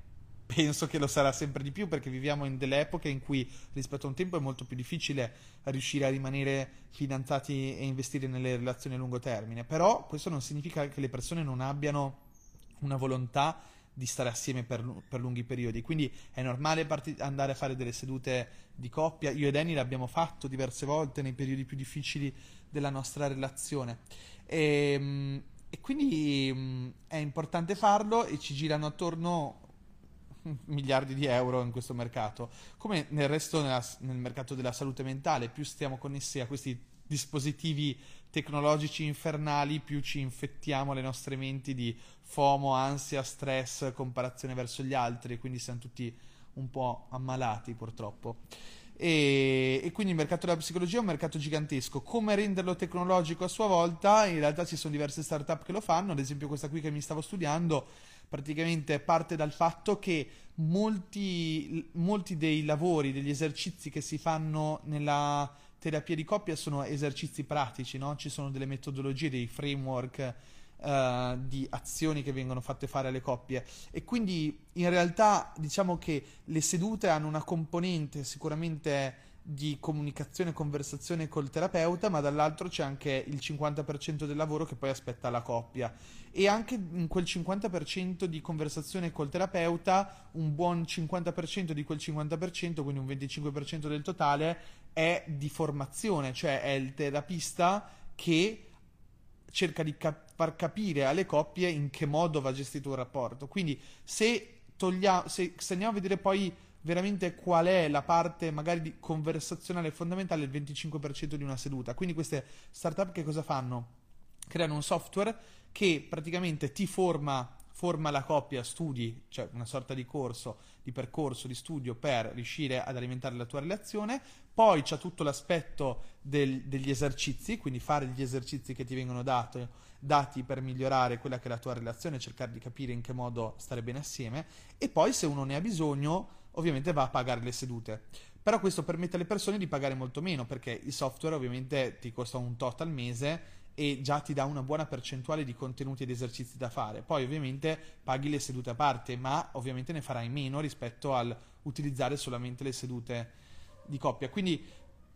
A: penso che lo sarà sempre di più perché viviamo in delle epoche in cui rispetto a un tempo è molto più difficile riuscire a rimanere fidanzati e investire nelle relazioni a lungo termine. Però questo non significa che le persone non abbiano una volontà di stare assieme per, per lunghi periodi. Quindi è normale parti- andare a fare delle sedute di coppia. Io ed Annie l'abbiamo fatto diverse volte nei periodi più difficili della nostra relazione. E, ehm, e quindi mh, è importante farlo e ci girano attorno miliardi di euro in questo mercato. Come nel resto nella, nel mercato della salute mentale, più stiamo connessi a questi dispositivi tecnologici infernali, più ci infettiamo le nostre menti di FOMO, ansia, stress, comparazione verso gli altri, quindi siamo tutti un po' ammalati purtroppo. E, e, quindi il mercato della psicologia è un mercato gigantesco. Come renderlo tecnologico a sua volta? In realtà ci sono diverse startup che lo fanno, ad esempio questa qui che mi stavo studiando praticamente parte dal fatto che molti, molti dei lavori, degli esercizi che si fanno nella terapia di coppia sono esercizi pratici, no? ci sono delle metodologie, dei framework uh, di azioni che vengono fatte fare alle coppie e quindi in realtà diciamo che le sedute hanno una componente sicuramente di comunicazione e conversazione col terapeuta, ma dall'altro c'è anche il 50% del lavoro che poi aspetta la coppia. E anche in quel 50% di conversazione col terapeuta, un buon 50% di quel 50%, quindi un 25% del totale, è di formazione, cioè è il terapista che cerca di cap- far capire alle coppie in che modo va gestito un rapporto. Quindi se, togliamo, se, se andiamo a vedere poi veramente qual è la parte magari conversazionale fondamentale il 25% di una seduta. Quindi queste startup che cosa fanno? Creano un software che praticamente ti forma, forma la coppia, studi, cioè una sorta di corso, di percorso, di studio per riuscire ad alimentare la tua relazione. Poi c'è tutto l'aspetto del, degli esercizi, quindi fare gli esercizi che ti vengono dati, dati per migliorare quella che è la tua relazione, cercare di capire in che modo stare bene assieme. E poi se uno ne ha bisogno ovviamente va a pagare le sedute. Però questo permette alle persone di pagare molto meno perché il software ovviamente ti costa un tot al mese e già ti dà una buona percentuale di contenuti ed esercizi da fare. Poi ovviamente paghi le sedute a parte, ma ovviamente ne farai meno rispetto al utilizzare solamente le sedute di coppia. Quindi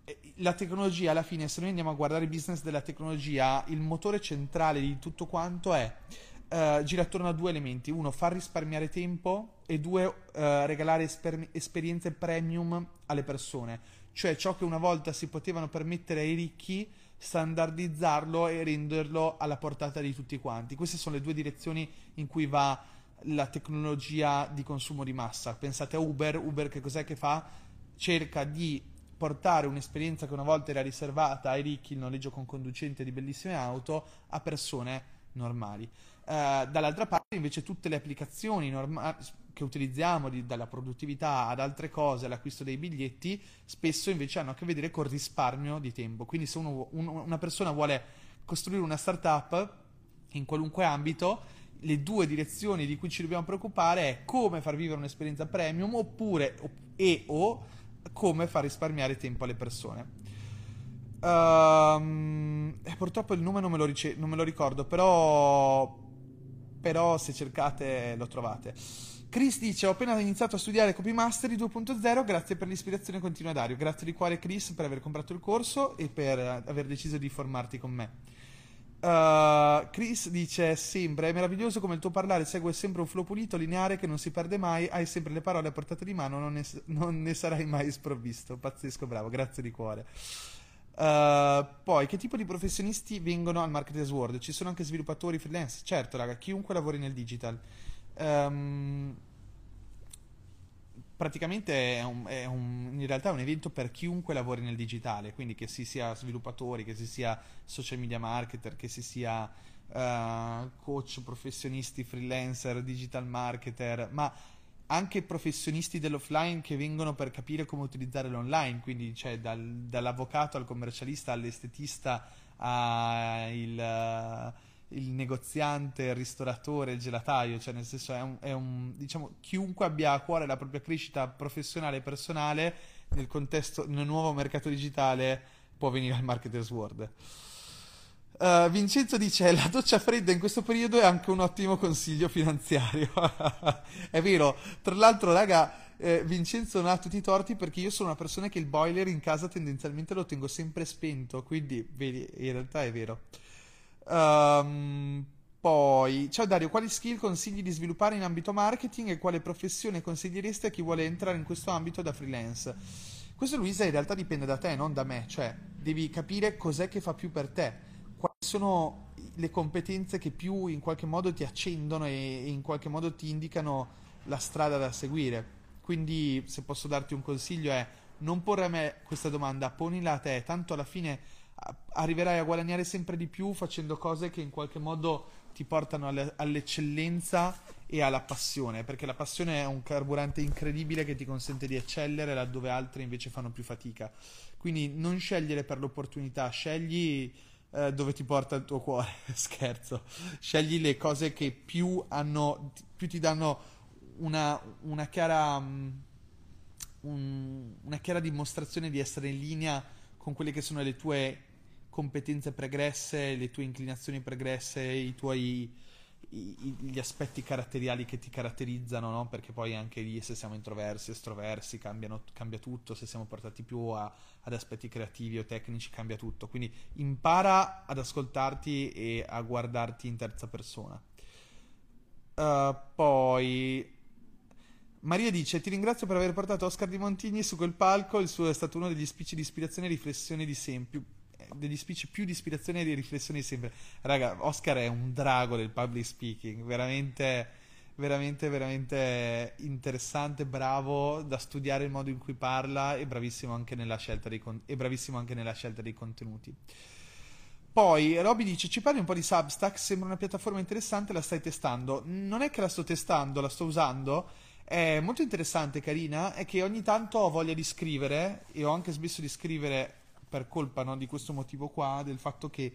A: eh, la tecnologia alla fine, se noi andiamo a guardare il business della tecnologia, il motore centrale di tutto quanto è uh, gira attorno a due elementi. Uno, far risparmiare tempo e due, uh, regalare esper- esperienze premium alle persone. Cioè ciò che una volta si potevano permettere ai ricchi, standardizzarlo e renderlo alla portata di tutti quanti. Queste sono le due direzioni in cui va la tecnologia di consumo di massa. Pensate a Uber, Uber che cos'è che fa? Cerca di portare un'esperienza che una volta era riservata ai ricchi, il noleggio con conducente di bellissime auto, a persone normali. Uh, dall'altra parte invece tutte le applicazioni norma- che utilizziamo di, dalla produttività ad altre cose, all'acquisto dei biglietti, spesso invece hanno a che vedere col risparmio di tempo. Quindi se uno, un, una persona vuole costruire una startup in qualunque ambito, le due direzioni di cui ci dobbiamo preoccupare è come far vivere un'esperienza premium oppure e o come far risparmiare tempo alle persone. Um, purtroppo il nome non me rice- non me lo ricordo, però però se cercate lo trovate. Chris dice: Ho appena iniziato a studiare Copy Mastery 2.0. Grazie per l'ispirazione continua, Dario. Grazie di cuore, Chris, per aver comprato il corso e per aver deciso di formarti con me. Uh, Chris dice: Sembra è meraviglioso come il tuo parlare segue sempre un flow pulito, lineare che non si perde mai. Hai sempre le parole a portata di mano, non ne, non ne sarai mai sprovvisto. Pazzesco, bravo, grazie di cuore. Uh, poi, che tipo di professionisti vengono al Marketers World? Ci sono anche sviluppatori freelance? Certo, raga, chiunque lavori nel digital. Um, praticamente è, un, è un, in realtà è un evento per chiunque lavori nel digitale, quindi che si sia sviluppatori, che si sia social media marketer, che si sia uh, coach, professionisti, freelancer, digital marketer, ma anche professionisti dell'offline che vengono per capire come utilizzare l'online, quindi cioè dal, dall'avvocato al commercialista all'estetista al il negoziante, il ristoratore, il gelataio, cioè nel senso è un, è un, diciamo chiunque abbia a cuore la propria crescita professionale e personale nel contesto nel nuovo mercato digitale può venire al Marketers World. Uh, Vincenzo dice: La doccia fredda in questo periodo è anche un ottimo consiglio finanziario. è vero, tra l'altro, raga, eh, Vincenzo non ha tutti i torti perché io sono una persona che il boiler in casa tendenzialmente lo tengo sempre spento. Quindi, vedi, in realtà è vero. Um, poi, ciao Dario, quali skill consigli di sviluppare in ambito marketing e quale professione consiglieresti a chi vuole entrare in questo ambito da freelance? Questo, Luisa, in realtà dipende da te, non da me. Cioè, devi capire cos'è che fa più per te sono le competenze che più in qualche modo ti accendono e, in qualche modo ti indicano la strada da seguire. Quindi, se posso darti un consiglio, è non porre a me questa domanda, ponila a te, tanto alla fine arriverai a guadagnare sempre di più facendo cose che in qualche modo ti portano alle, all'eccellenza e alla passione, perché la passione è un carburante incredibile che ti consente di eccellere laddove altri invece fanno più fatica. Quindi non scegliere per l'opportunità, scegli eh, dove ti porta il tuo cuore. Scherzo. Scegli le cose che più, hanno, più ti danno una, una chiara. Um, un, una chiara dimostrazione di essere in linea con quelle che sono le tue competenze pregresse, le tue inclinazioni pregresse, i tuoi, gli aspetti caratteriali che ti caratterizzano, no? perché poi anche lì se siamo introversi, estroversi, cambiano, cambia tutto, se siamo portati più a, ad aspetti creativi o tecnici cambia tutto, quindi impara ad ascoltarti e a guardarti in terza persona. Uh, poi Maria dice: Ti ringrazio per aver portato Oscar Di Montigni su quel palco. Il suo è stato uno degli spicci di ispirazione e riflessioni di sempre degli spicci più di ispirazione e di riflessioni sempre. Raga, Oscar è un drago del public speaking, veramente, veramente, veramente interessante, bravo da studiare il modo in cui parla e bravissimo anche nella scelta dei, con- anche nella scelta dei contenuti. Poi Robby dice: Ci parli un po' di Substack? Sembra una piattaforma interessante, la stai testando. Non è che la sto testando, la sto usando. È molto interessante, carina. È che ogni tanto ho voglia di scrivere e ho anche smesso di scrivere per colpa no, di questo motivo qua, del fatto che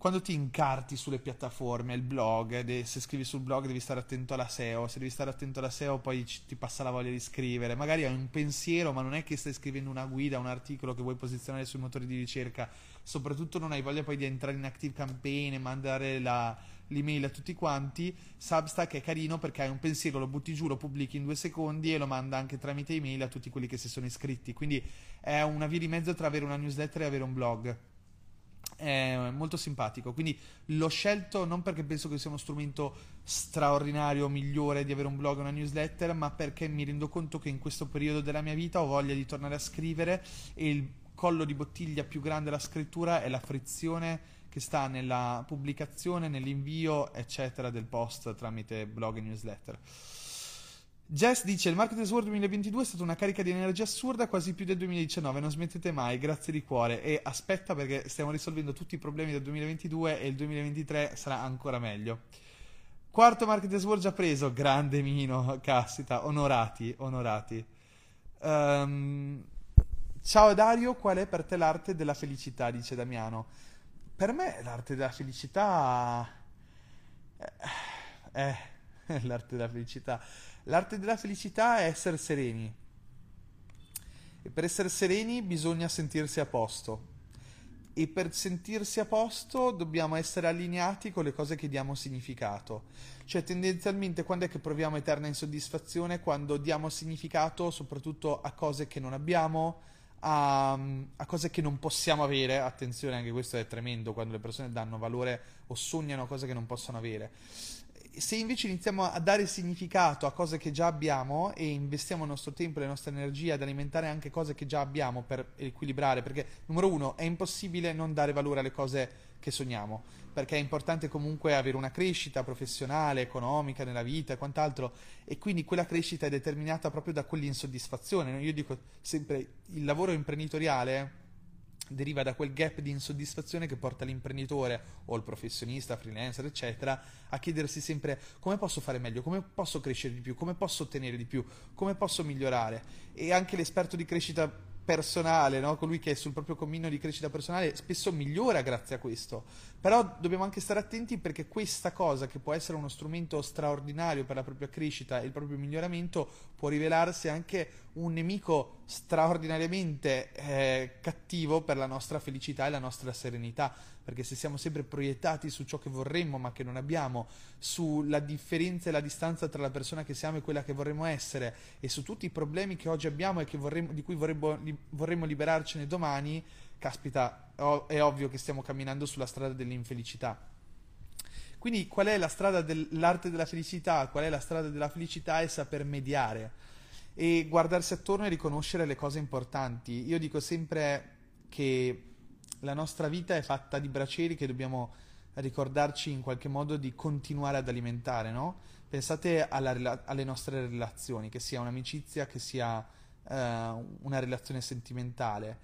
A: quando ti incarti sulle piattaforme, il blog, de- se scrivi sul blog devi stare attento alla SEO, se devi stare attento alla SEO poi ci- ti passa la voglia di scrivere, magari hai un pensiero ma non è che stai scrivendo una guida, un articolo che vuoi posizionare sui motori di ricerca, soprattutto non hai voglia poi di entrare in Active Campaign e mandare la, l'email a tutti quanti, Substack è carino perché hai un pensiero, lo butti giù, lo pubblichi in due secondi e lo manda anche tramite email a tutti quelli che si sono iscritti, quindi è una via di mezzo tra avere una newsletter e avere un blog è molto simpatico. Quindi l'ho scelto non perché penso che sia uno strumento straordinario, migliore di avere un blog o una newsletter, ma perché mi rendo conto che in questo periodo della mia vita ho voglia di tornare a scrivere e il collo di bottiglia più grande della scrittura è la frizione che sta nella pubblicazione, nell'invio, eccetera, del post tramite blog e newsletter. Jess dice: Il Marketers World 2022 è stata una carica di energia assurda, quasi più del 2019. Non smettete mai, grazie di cuore. E aspetta, perché stiamo risolvendo tutti i problemi del 2022 e il 2023 sarà ancora meglio. Quarto Marketers World già preso, grande Mino, cassita, onorati, onorati. Um, ciao Dario, qual è per te l'arte della felicità? Dice Damiano. Per me l'arte della felicità. Eh, eh l'arte della felicità L'arte della felicità è essere sereni. E per essere sereni bisogna sentirsi a posto. E per sentirsi a posto dobbiamo essere allineati con le cose che diamo significato. Cioè, tendenzialmente, quando è che proviamo eterna insoddisfazione? Quando diamo significato soprattutto a cose che non abbiamo, a, a, cose che non possiamo avere. Attenzione, anche questo è tremendo quando le persone danno valore o sognano cose che non possono avere se invece iniziamo a dare significato a cose che già abbiamo e investiamo il nostro tempo e la nostra energia ad alimentare anche cose che già abbiamo per equilibrare, perché numero uno è impossibile non dare valore alle cose che sogniamo, perché è importante comunque avere una crescita professionale, economica nella vita e quant'altro, e quindi quella crescita è determinata proprio da quell'insoddisfazione. Io dico sempre, il lavoro imprenditoriale deriva da quel gap di insoddisfazione che porta l'imprenditore o il professionista, freelancer, eccetera, a chiedersi sempre come posso fare meglio, come posso crescere di più, come posso ottenere di più, come posso migliorare. E anche l'esperto di crescita personale, no? colui che è sul proprio cammino di crescita personale, spesso migliora grazie a questo. Però dobbiamo anche stare attenti perché questa cosa, che può essere uno strumento straordinario per la propria crescita e il proprio miglioramento, può rivelarsi anche un nemico straordinariamente eh, cattivo per la nostra felicità e la nostra serenità. Perché se siamo sempre proiettati su ciò che vorremmo ma che non abbiamo, sulla differenza e la distanza tra la persona che siamo e quella che vorremmo essere e su tutti i problemi che oggi abbiamo e vorremmo, di cui vorremmo, li, vorremmo liberarcene domani, caspita, è ovvio che stiamo camminando sulla strada dell'infelicità. Quindi qual è la strada dell'arte della felicità? Qual è la strada della felicità? È saper mediare e guardarsi attorno e riconoscere le cose importanti. Io dico sempre che la nostra vita è fatta di braceri che dobbiamo ricordarci in qualche modo di continuare ad alimentare, no? Pensate alla, alle nostre relazioni, che sia un'amicizia, che sia uh, una relazione sentimentale.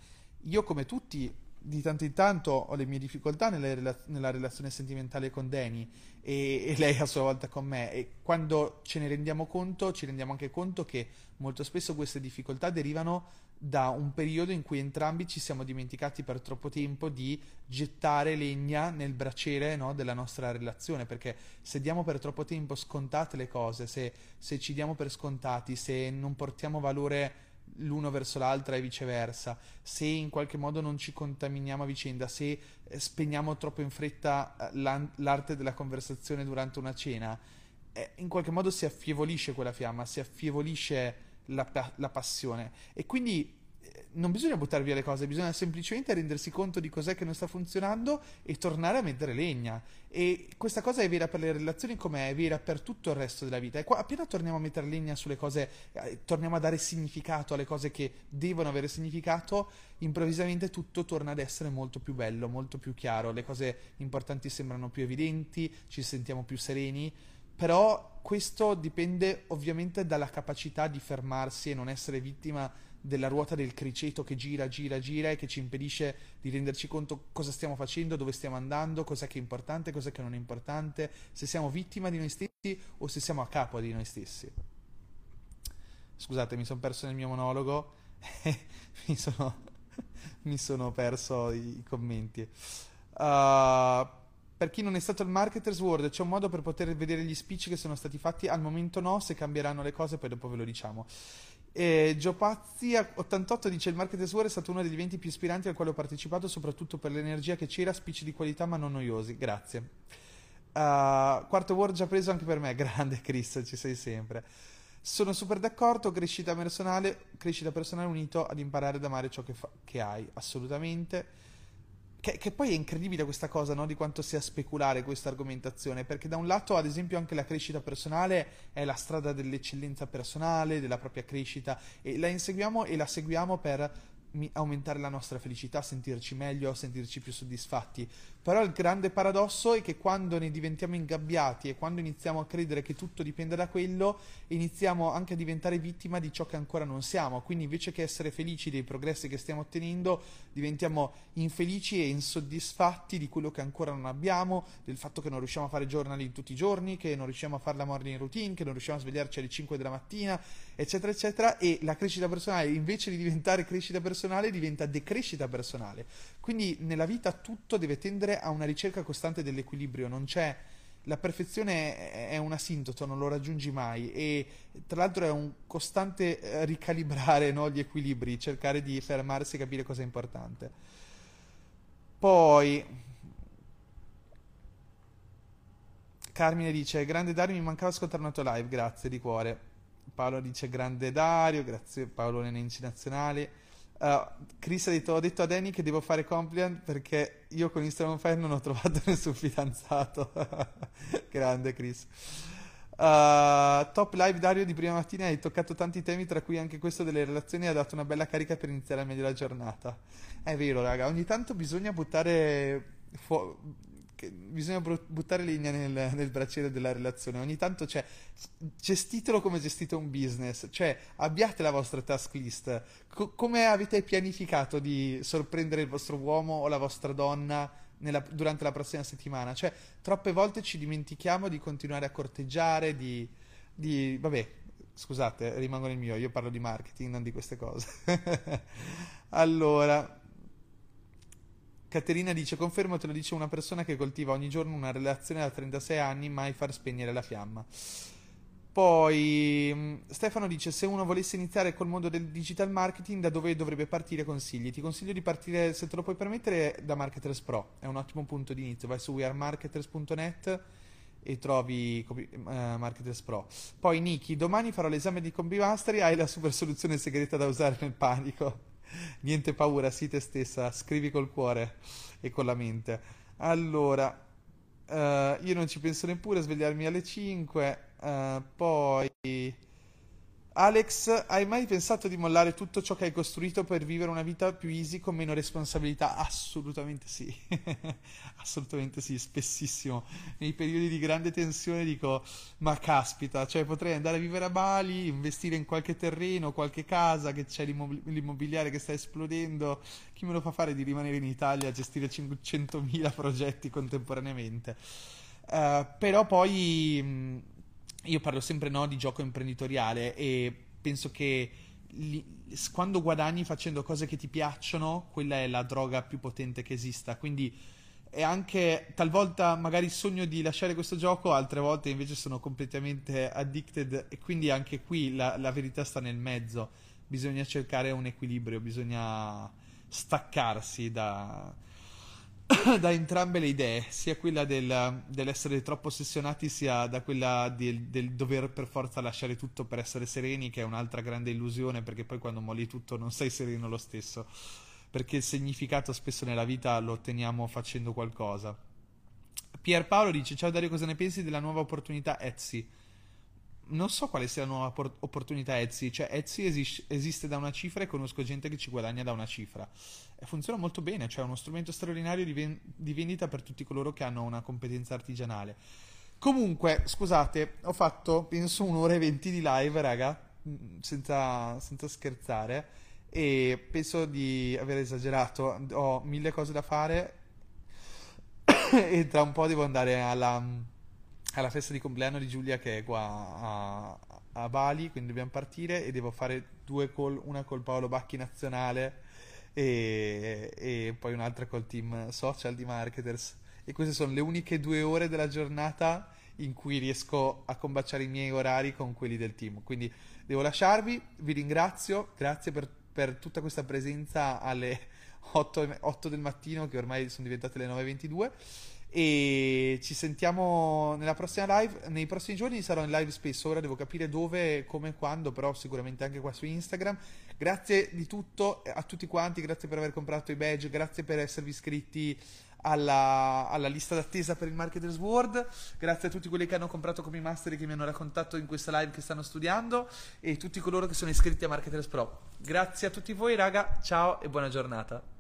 A: Io come tutti di tanto in tanto ho le mie difficoltà nella, nella relazione sentimentale con Dani e, e, lei a sua volta con me. E quando ce ne rendiamo conto ci rendiamo anche conto che molto spesso queste difficoltà derivano da un periodo in cui entrambi ci siamo dimenticati per troppo tempo di gettare legna nel braciere no, della nostra relazione. Perché se diamo per troppo tempo scontate le cose se, se ci diamo per scontati se non portiamo valore l'uno verso l'altra e viceversa, se in qualche modo non ci contaminiamo a vicenda, se eh, spegniamo troppo in fretta eh, l'arte della conversazione durante una cena, eh, in qualche modo si affievolisce quella fiamma, si affievolisce la, la passione. E quindi non bisogna buttare via le cose, bisogna semplicemente rendersi conto di cos'è che non sta funzionando e tornare a mettere legna. E questa cosa è vera per le relazioni come è vera per tutto il resto della vita. E qua, appena torniamo a mettere legna sulle cose, eh, torniamo a dare significato alle cose che devono avere significato, improvvisamente tutto torna ad essere molto più bello, molto più chiaro. Le cose importanti sembrano più evidenti, ci sentiamo più sereni. Però questo dipende ovviamente dalla capacità di fermarsi e non essere vittima della ruota del criceto che gira, gira, gira e che ci impedisce di renderci conto cosa stiamo facendo, dove stiamo andando, cos'è che è importante, cos'è che non è importante, se siamo vittima di noi stessi o se siamo a capo di noi stessi. Scusate, mi sono perso nel mio monologo, mi, sono, mi sono perso i, i commenti. Uh, per chi non è stato al Marketers World, c'è un modo per poter vedere gli speech che sono stati fatti? Al momento no, se cambieranno le cose poi dopo ve lo diciamo. E Gio Pazzi 88 dice il Marketers World è stato uno degli eventi più ispiranti al quale ho partecipato, soprattutto per l'energia che c'era, speech di qualità ma non noiosi. Grazie. Uh, quarto World già preso anche per me, grande Chris, ci sei sempre. Sono super d'accordo, crescita personale, crescita personale unito ad imparare ad amare ciò che, fa- che hai, assolutamente. Che, che, poi è incredibile questa cosa, no? Di quanto sia speculare questa argomentazione, perché da un lato, ad esempio, anche la crescita personale è la strada dell'eccellenza personale, della propria crescita, e la inseguiamo e la seguiamo per aumentare la nostra felicità, sentirci meglio, sentirci più soddisfatti. Però il grande paradosso è che quando ne diventiamo ingabbiati e quando iniziamo a credere che tutto dipende da quello, iniziamo anche a diventare vittima di ciò che ancora non siamo. Quindi invece che essere felici dei progressi che stiamo ottenendo, diventiamo infelici e insoddisfatti di quello che ancora non abbiamo, del fatto che non riusciamo a fare journaling tutti i giorni, che non riusciamo a fare la morning routine, che non riusciamo a svegliarci alle 5 della mattina, eccetera, eccetera. E la crescita personale, invece di diventare crescita personale, diventa decrescita personale. Quindi nella vita tutto deve tendere a una ricerca costante dell'equilibrio, non c'è la perfezione è un asintoto, non lo raggiungi mai e tra l'altro è un costante eh, ricalibrare no, gli equilibri, cercare di fermarsi e capire cosa è importante. Poi Carmine dice grande Dario mi mancava ascoltare una tua live, grazie di cuore. Paolo dice grande Dario, grazie Paolo Nenenci Nazionale. Uh, Chris ha detto, ho detto a Danny che devo fare compliment perché io con Instagram Fire non ho trovato nessun fidanzato. Grande Chris. Uh, top live Dario di prima mattina hai toccato tanti temi tra cui anche questo delle relazioni ha dato una bella carica per iniziare meglio la giornata è vero raga ogni tanto bisogna buttare fu- bisogna buttare legna nel, nel braciere della relazione. Ogni tanto, cioè, gestitelo come gestite un business, cioè, abbiate la vostra task list. Co- come avete pianificato di sorprendere il vostro uomo o la vostra donna nella, durante la prossima settimana? Cioè, troppe volte ci dimentichiamo di continuare a corteggiare, di, di vabbè, scusate, rimango nel mio, io parlo di marketing, non di queste cose. allora, Caterina dice: Confermo, te lo dice una persona che coltiva ogni giorno una relazione da 36 anni, mai far spegnere la fiamma. Poi mm, Stefano dice: Se uno volesse iniziare col mondo del digital marketing, da dove dovrebbe partire? Consigli? Ti consiglio di partire, se te lo puoi permettere, da Marketers Pro. È un ottimo punto di inizio. Vai su wearemarketers.net e trovi uh, Marketers Pro. Poi Niki, domani farò l'esame di Combi Hai la super soluzione segreta da usare nel panico. Niente paura, sii te stessa, scrivi col cuore e con la mente. Allora, uh, io non ci penso neppure a svegliarmi alle 5, uh, eh, poi Alex, hai mai pensato di mollare tutto ciò che hai costruito per vivere una vita più easy con meno responsabilità? Assolutamente sì, assolutamente sì, spessissimo. Nei periodi di grande tensione dico, ma caspita, cioè potrei andare a vivere a Bali, investire in qualche terreno, qualche casa, che c'è l'immobiliare che sta esplodendo, chi me lo fa fare di rimanere in Italia a gestire 500.000 progetti contemporaneamente? Uh, però poi io parlo sempre no, di gioco imprenditoriale e penso che quando guadagni facendo cose che ti piacciono, quella è la droga più potente che esista. Quindi è anche talvolta magari sogno di lasciare questo gioco, altre volte invece sono completamente addicted e quindi anche qui la, la verità sta nel mezzo. bisogna cercare un equilibrio, bisogna staccarsi da, da entrambe le idee, sia quella del, dell'essere troppo ossessionati, sia da quella del, del, dover per forza lasciare tutto per essere sereni, che è un'altra grande illusione, perché poi quando molli tutto non sei sereno lo stesso, perché il significato spesso nella vita lo otteniamo facendo qualcosa. Pierpaolo dice: Ciao Dario, cosa ne pensi della nuova opportunità Etsy? Non so quale sia la nuova por- opportunità Etsy, cioè Etsy esis- esiste da una cifra e conosco gente che ci guadagna da una cifra e funziona molto bene, cioè è uno strumento straordinario di, ven- di vendita per tutti coloro che hanno una competenza artigianale. Comunque, scusate, ho fatto penso un'ora e venti di live, raga, mm, senza, senza scherzare e penso di aver esagerato, ho mille cose da fare e tra un po' devo andare alla alla festa di compleanno di Giulia che è qua a, a Bali, quindi dobbiamo partire e devo fare due call, una col Paolo Bacchi nazionale e, e poi un'altra col team social di marketers. E queste sono le uniche due ore della giornata in cui riesco a combaciare i miei orari con quelli del team. Quindi devo lasciarvi, vi ringrazio, grazie per, per tutta questa presenza alle 8, 8, del mattino che ormai sono diventate le 9.22 e ci sentiamo nella prossima live. Nei prossimi giorni sarò in live spesso. Ora devo capire dove, come e quando, però sicuramente anche qua su Instagram. Grazie di tutto a tutti quanti. Grazie per aver comprato i badge. Grazie per esservi iscritti alla, alla, lista d'attesa per il Marketers World. Grazie a tutti quelli che hanno comprato come master e che mi hanno raccontato in questa live che stanno studiando. E tutti coloro che sono iscritti a Marketers Pro. Grazie a tutti voi, raga. Ciao e buona giornata.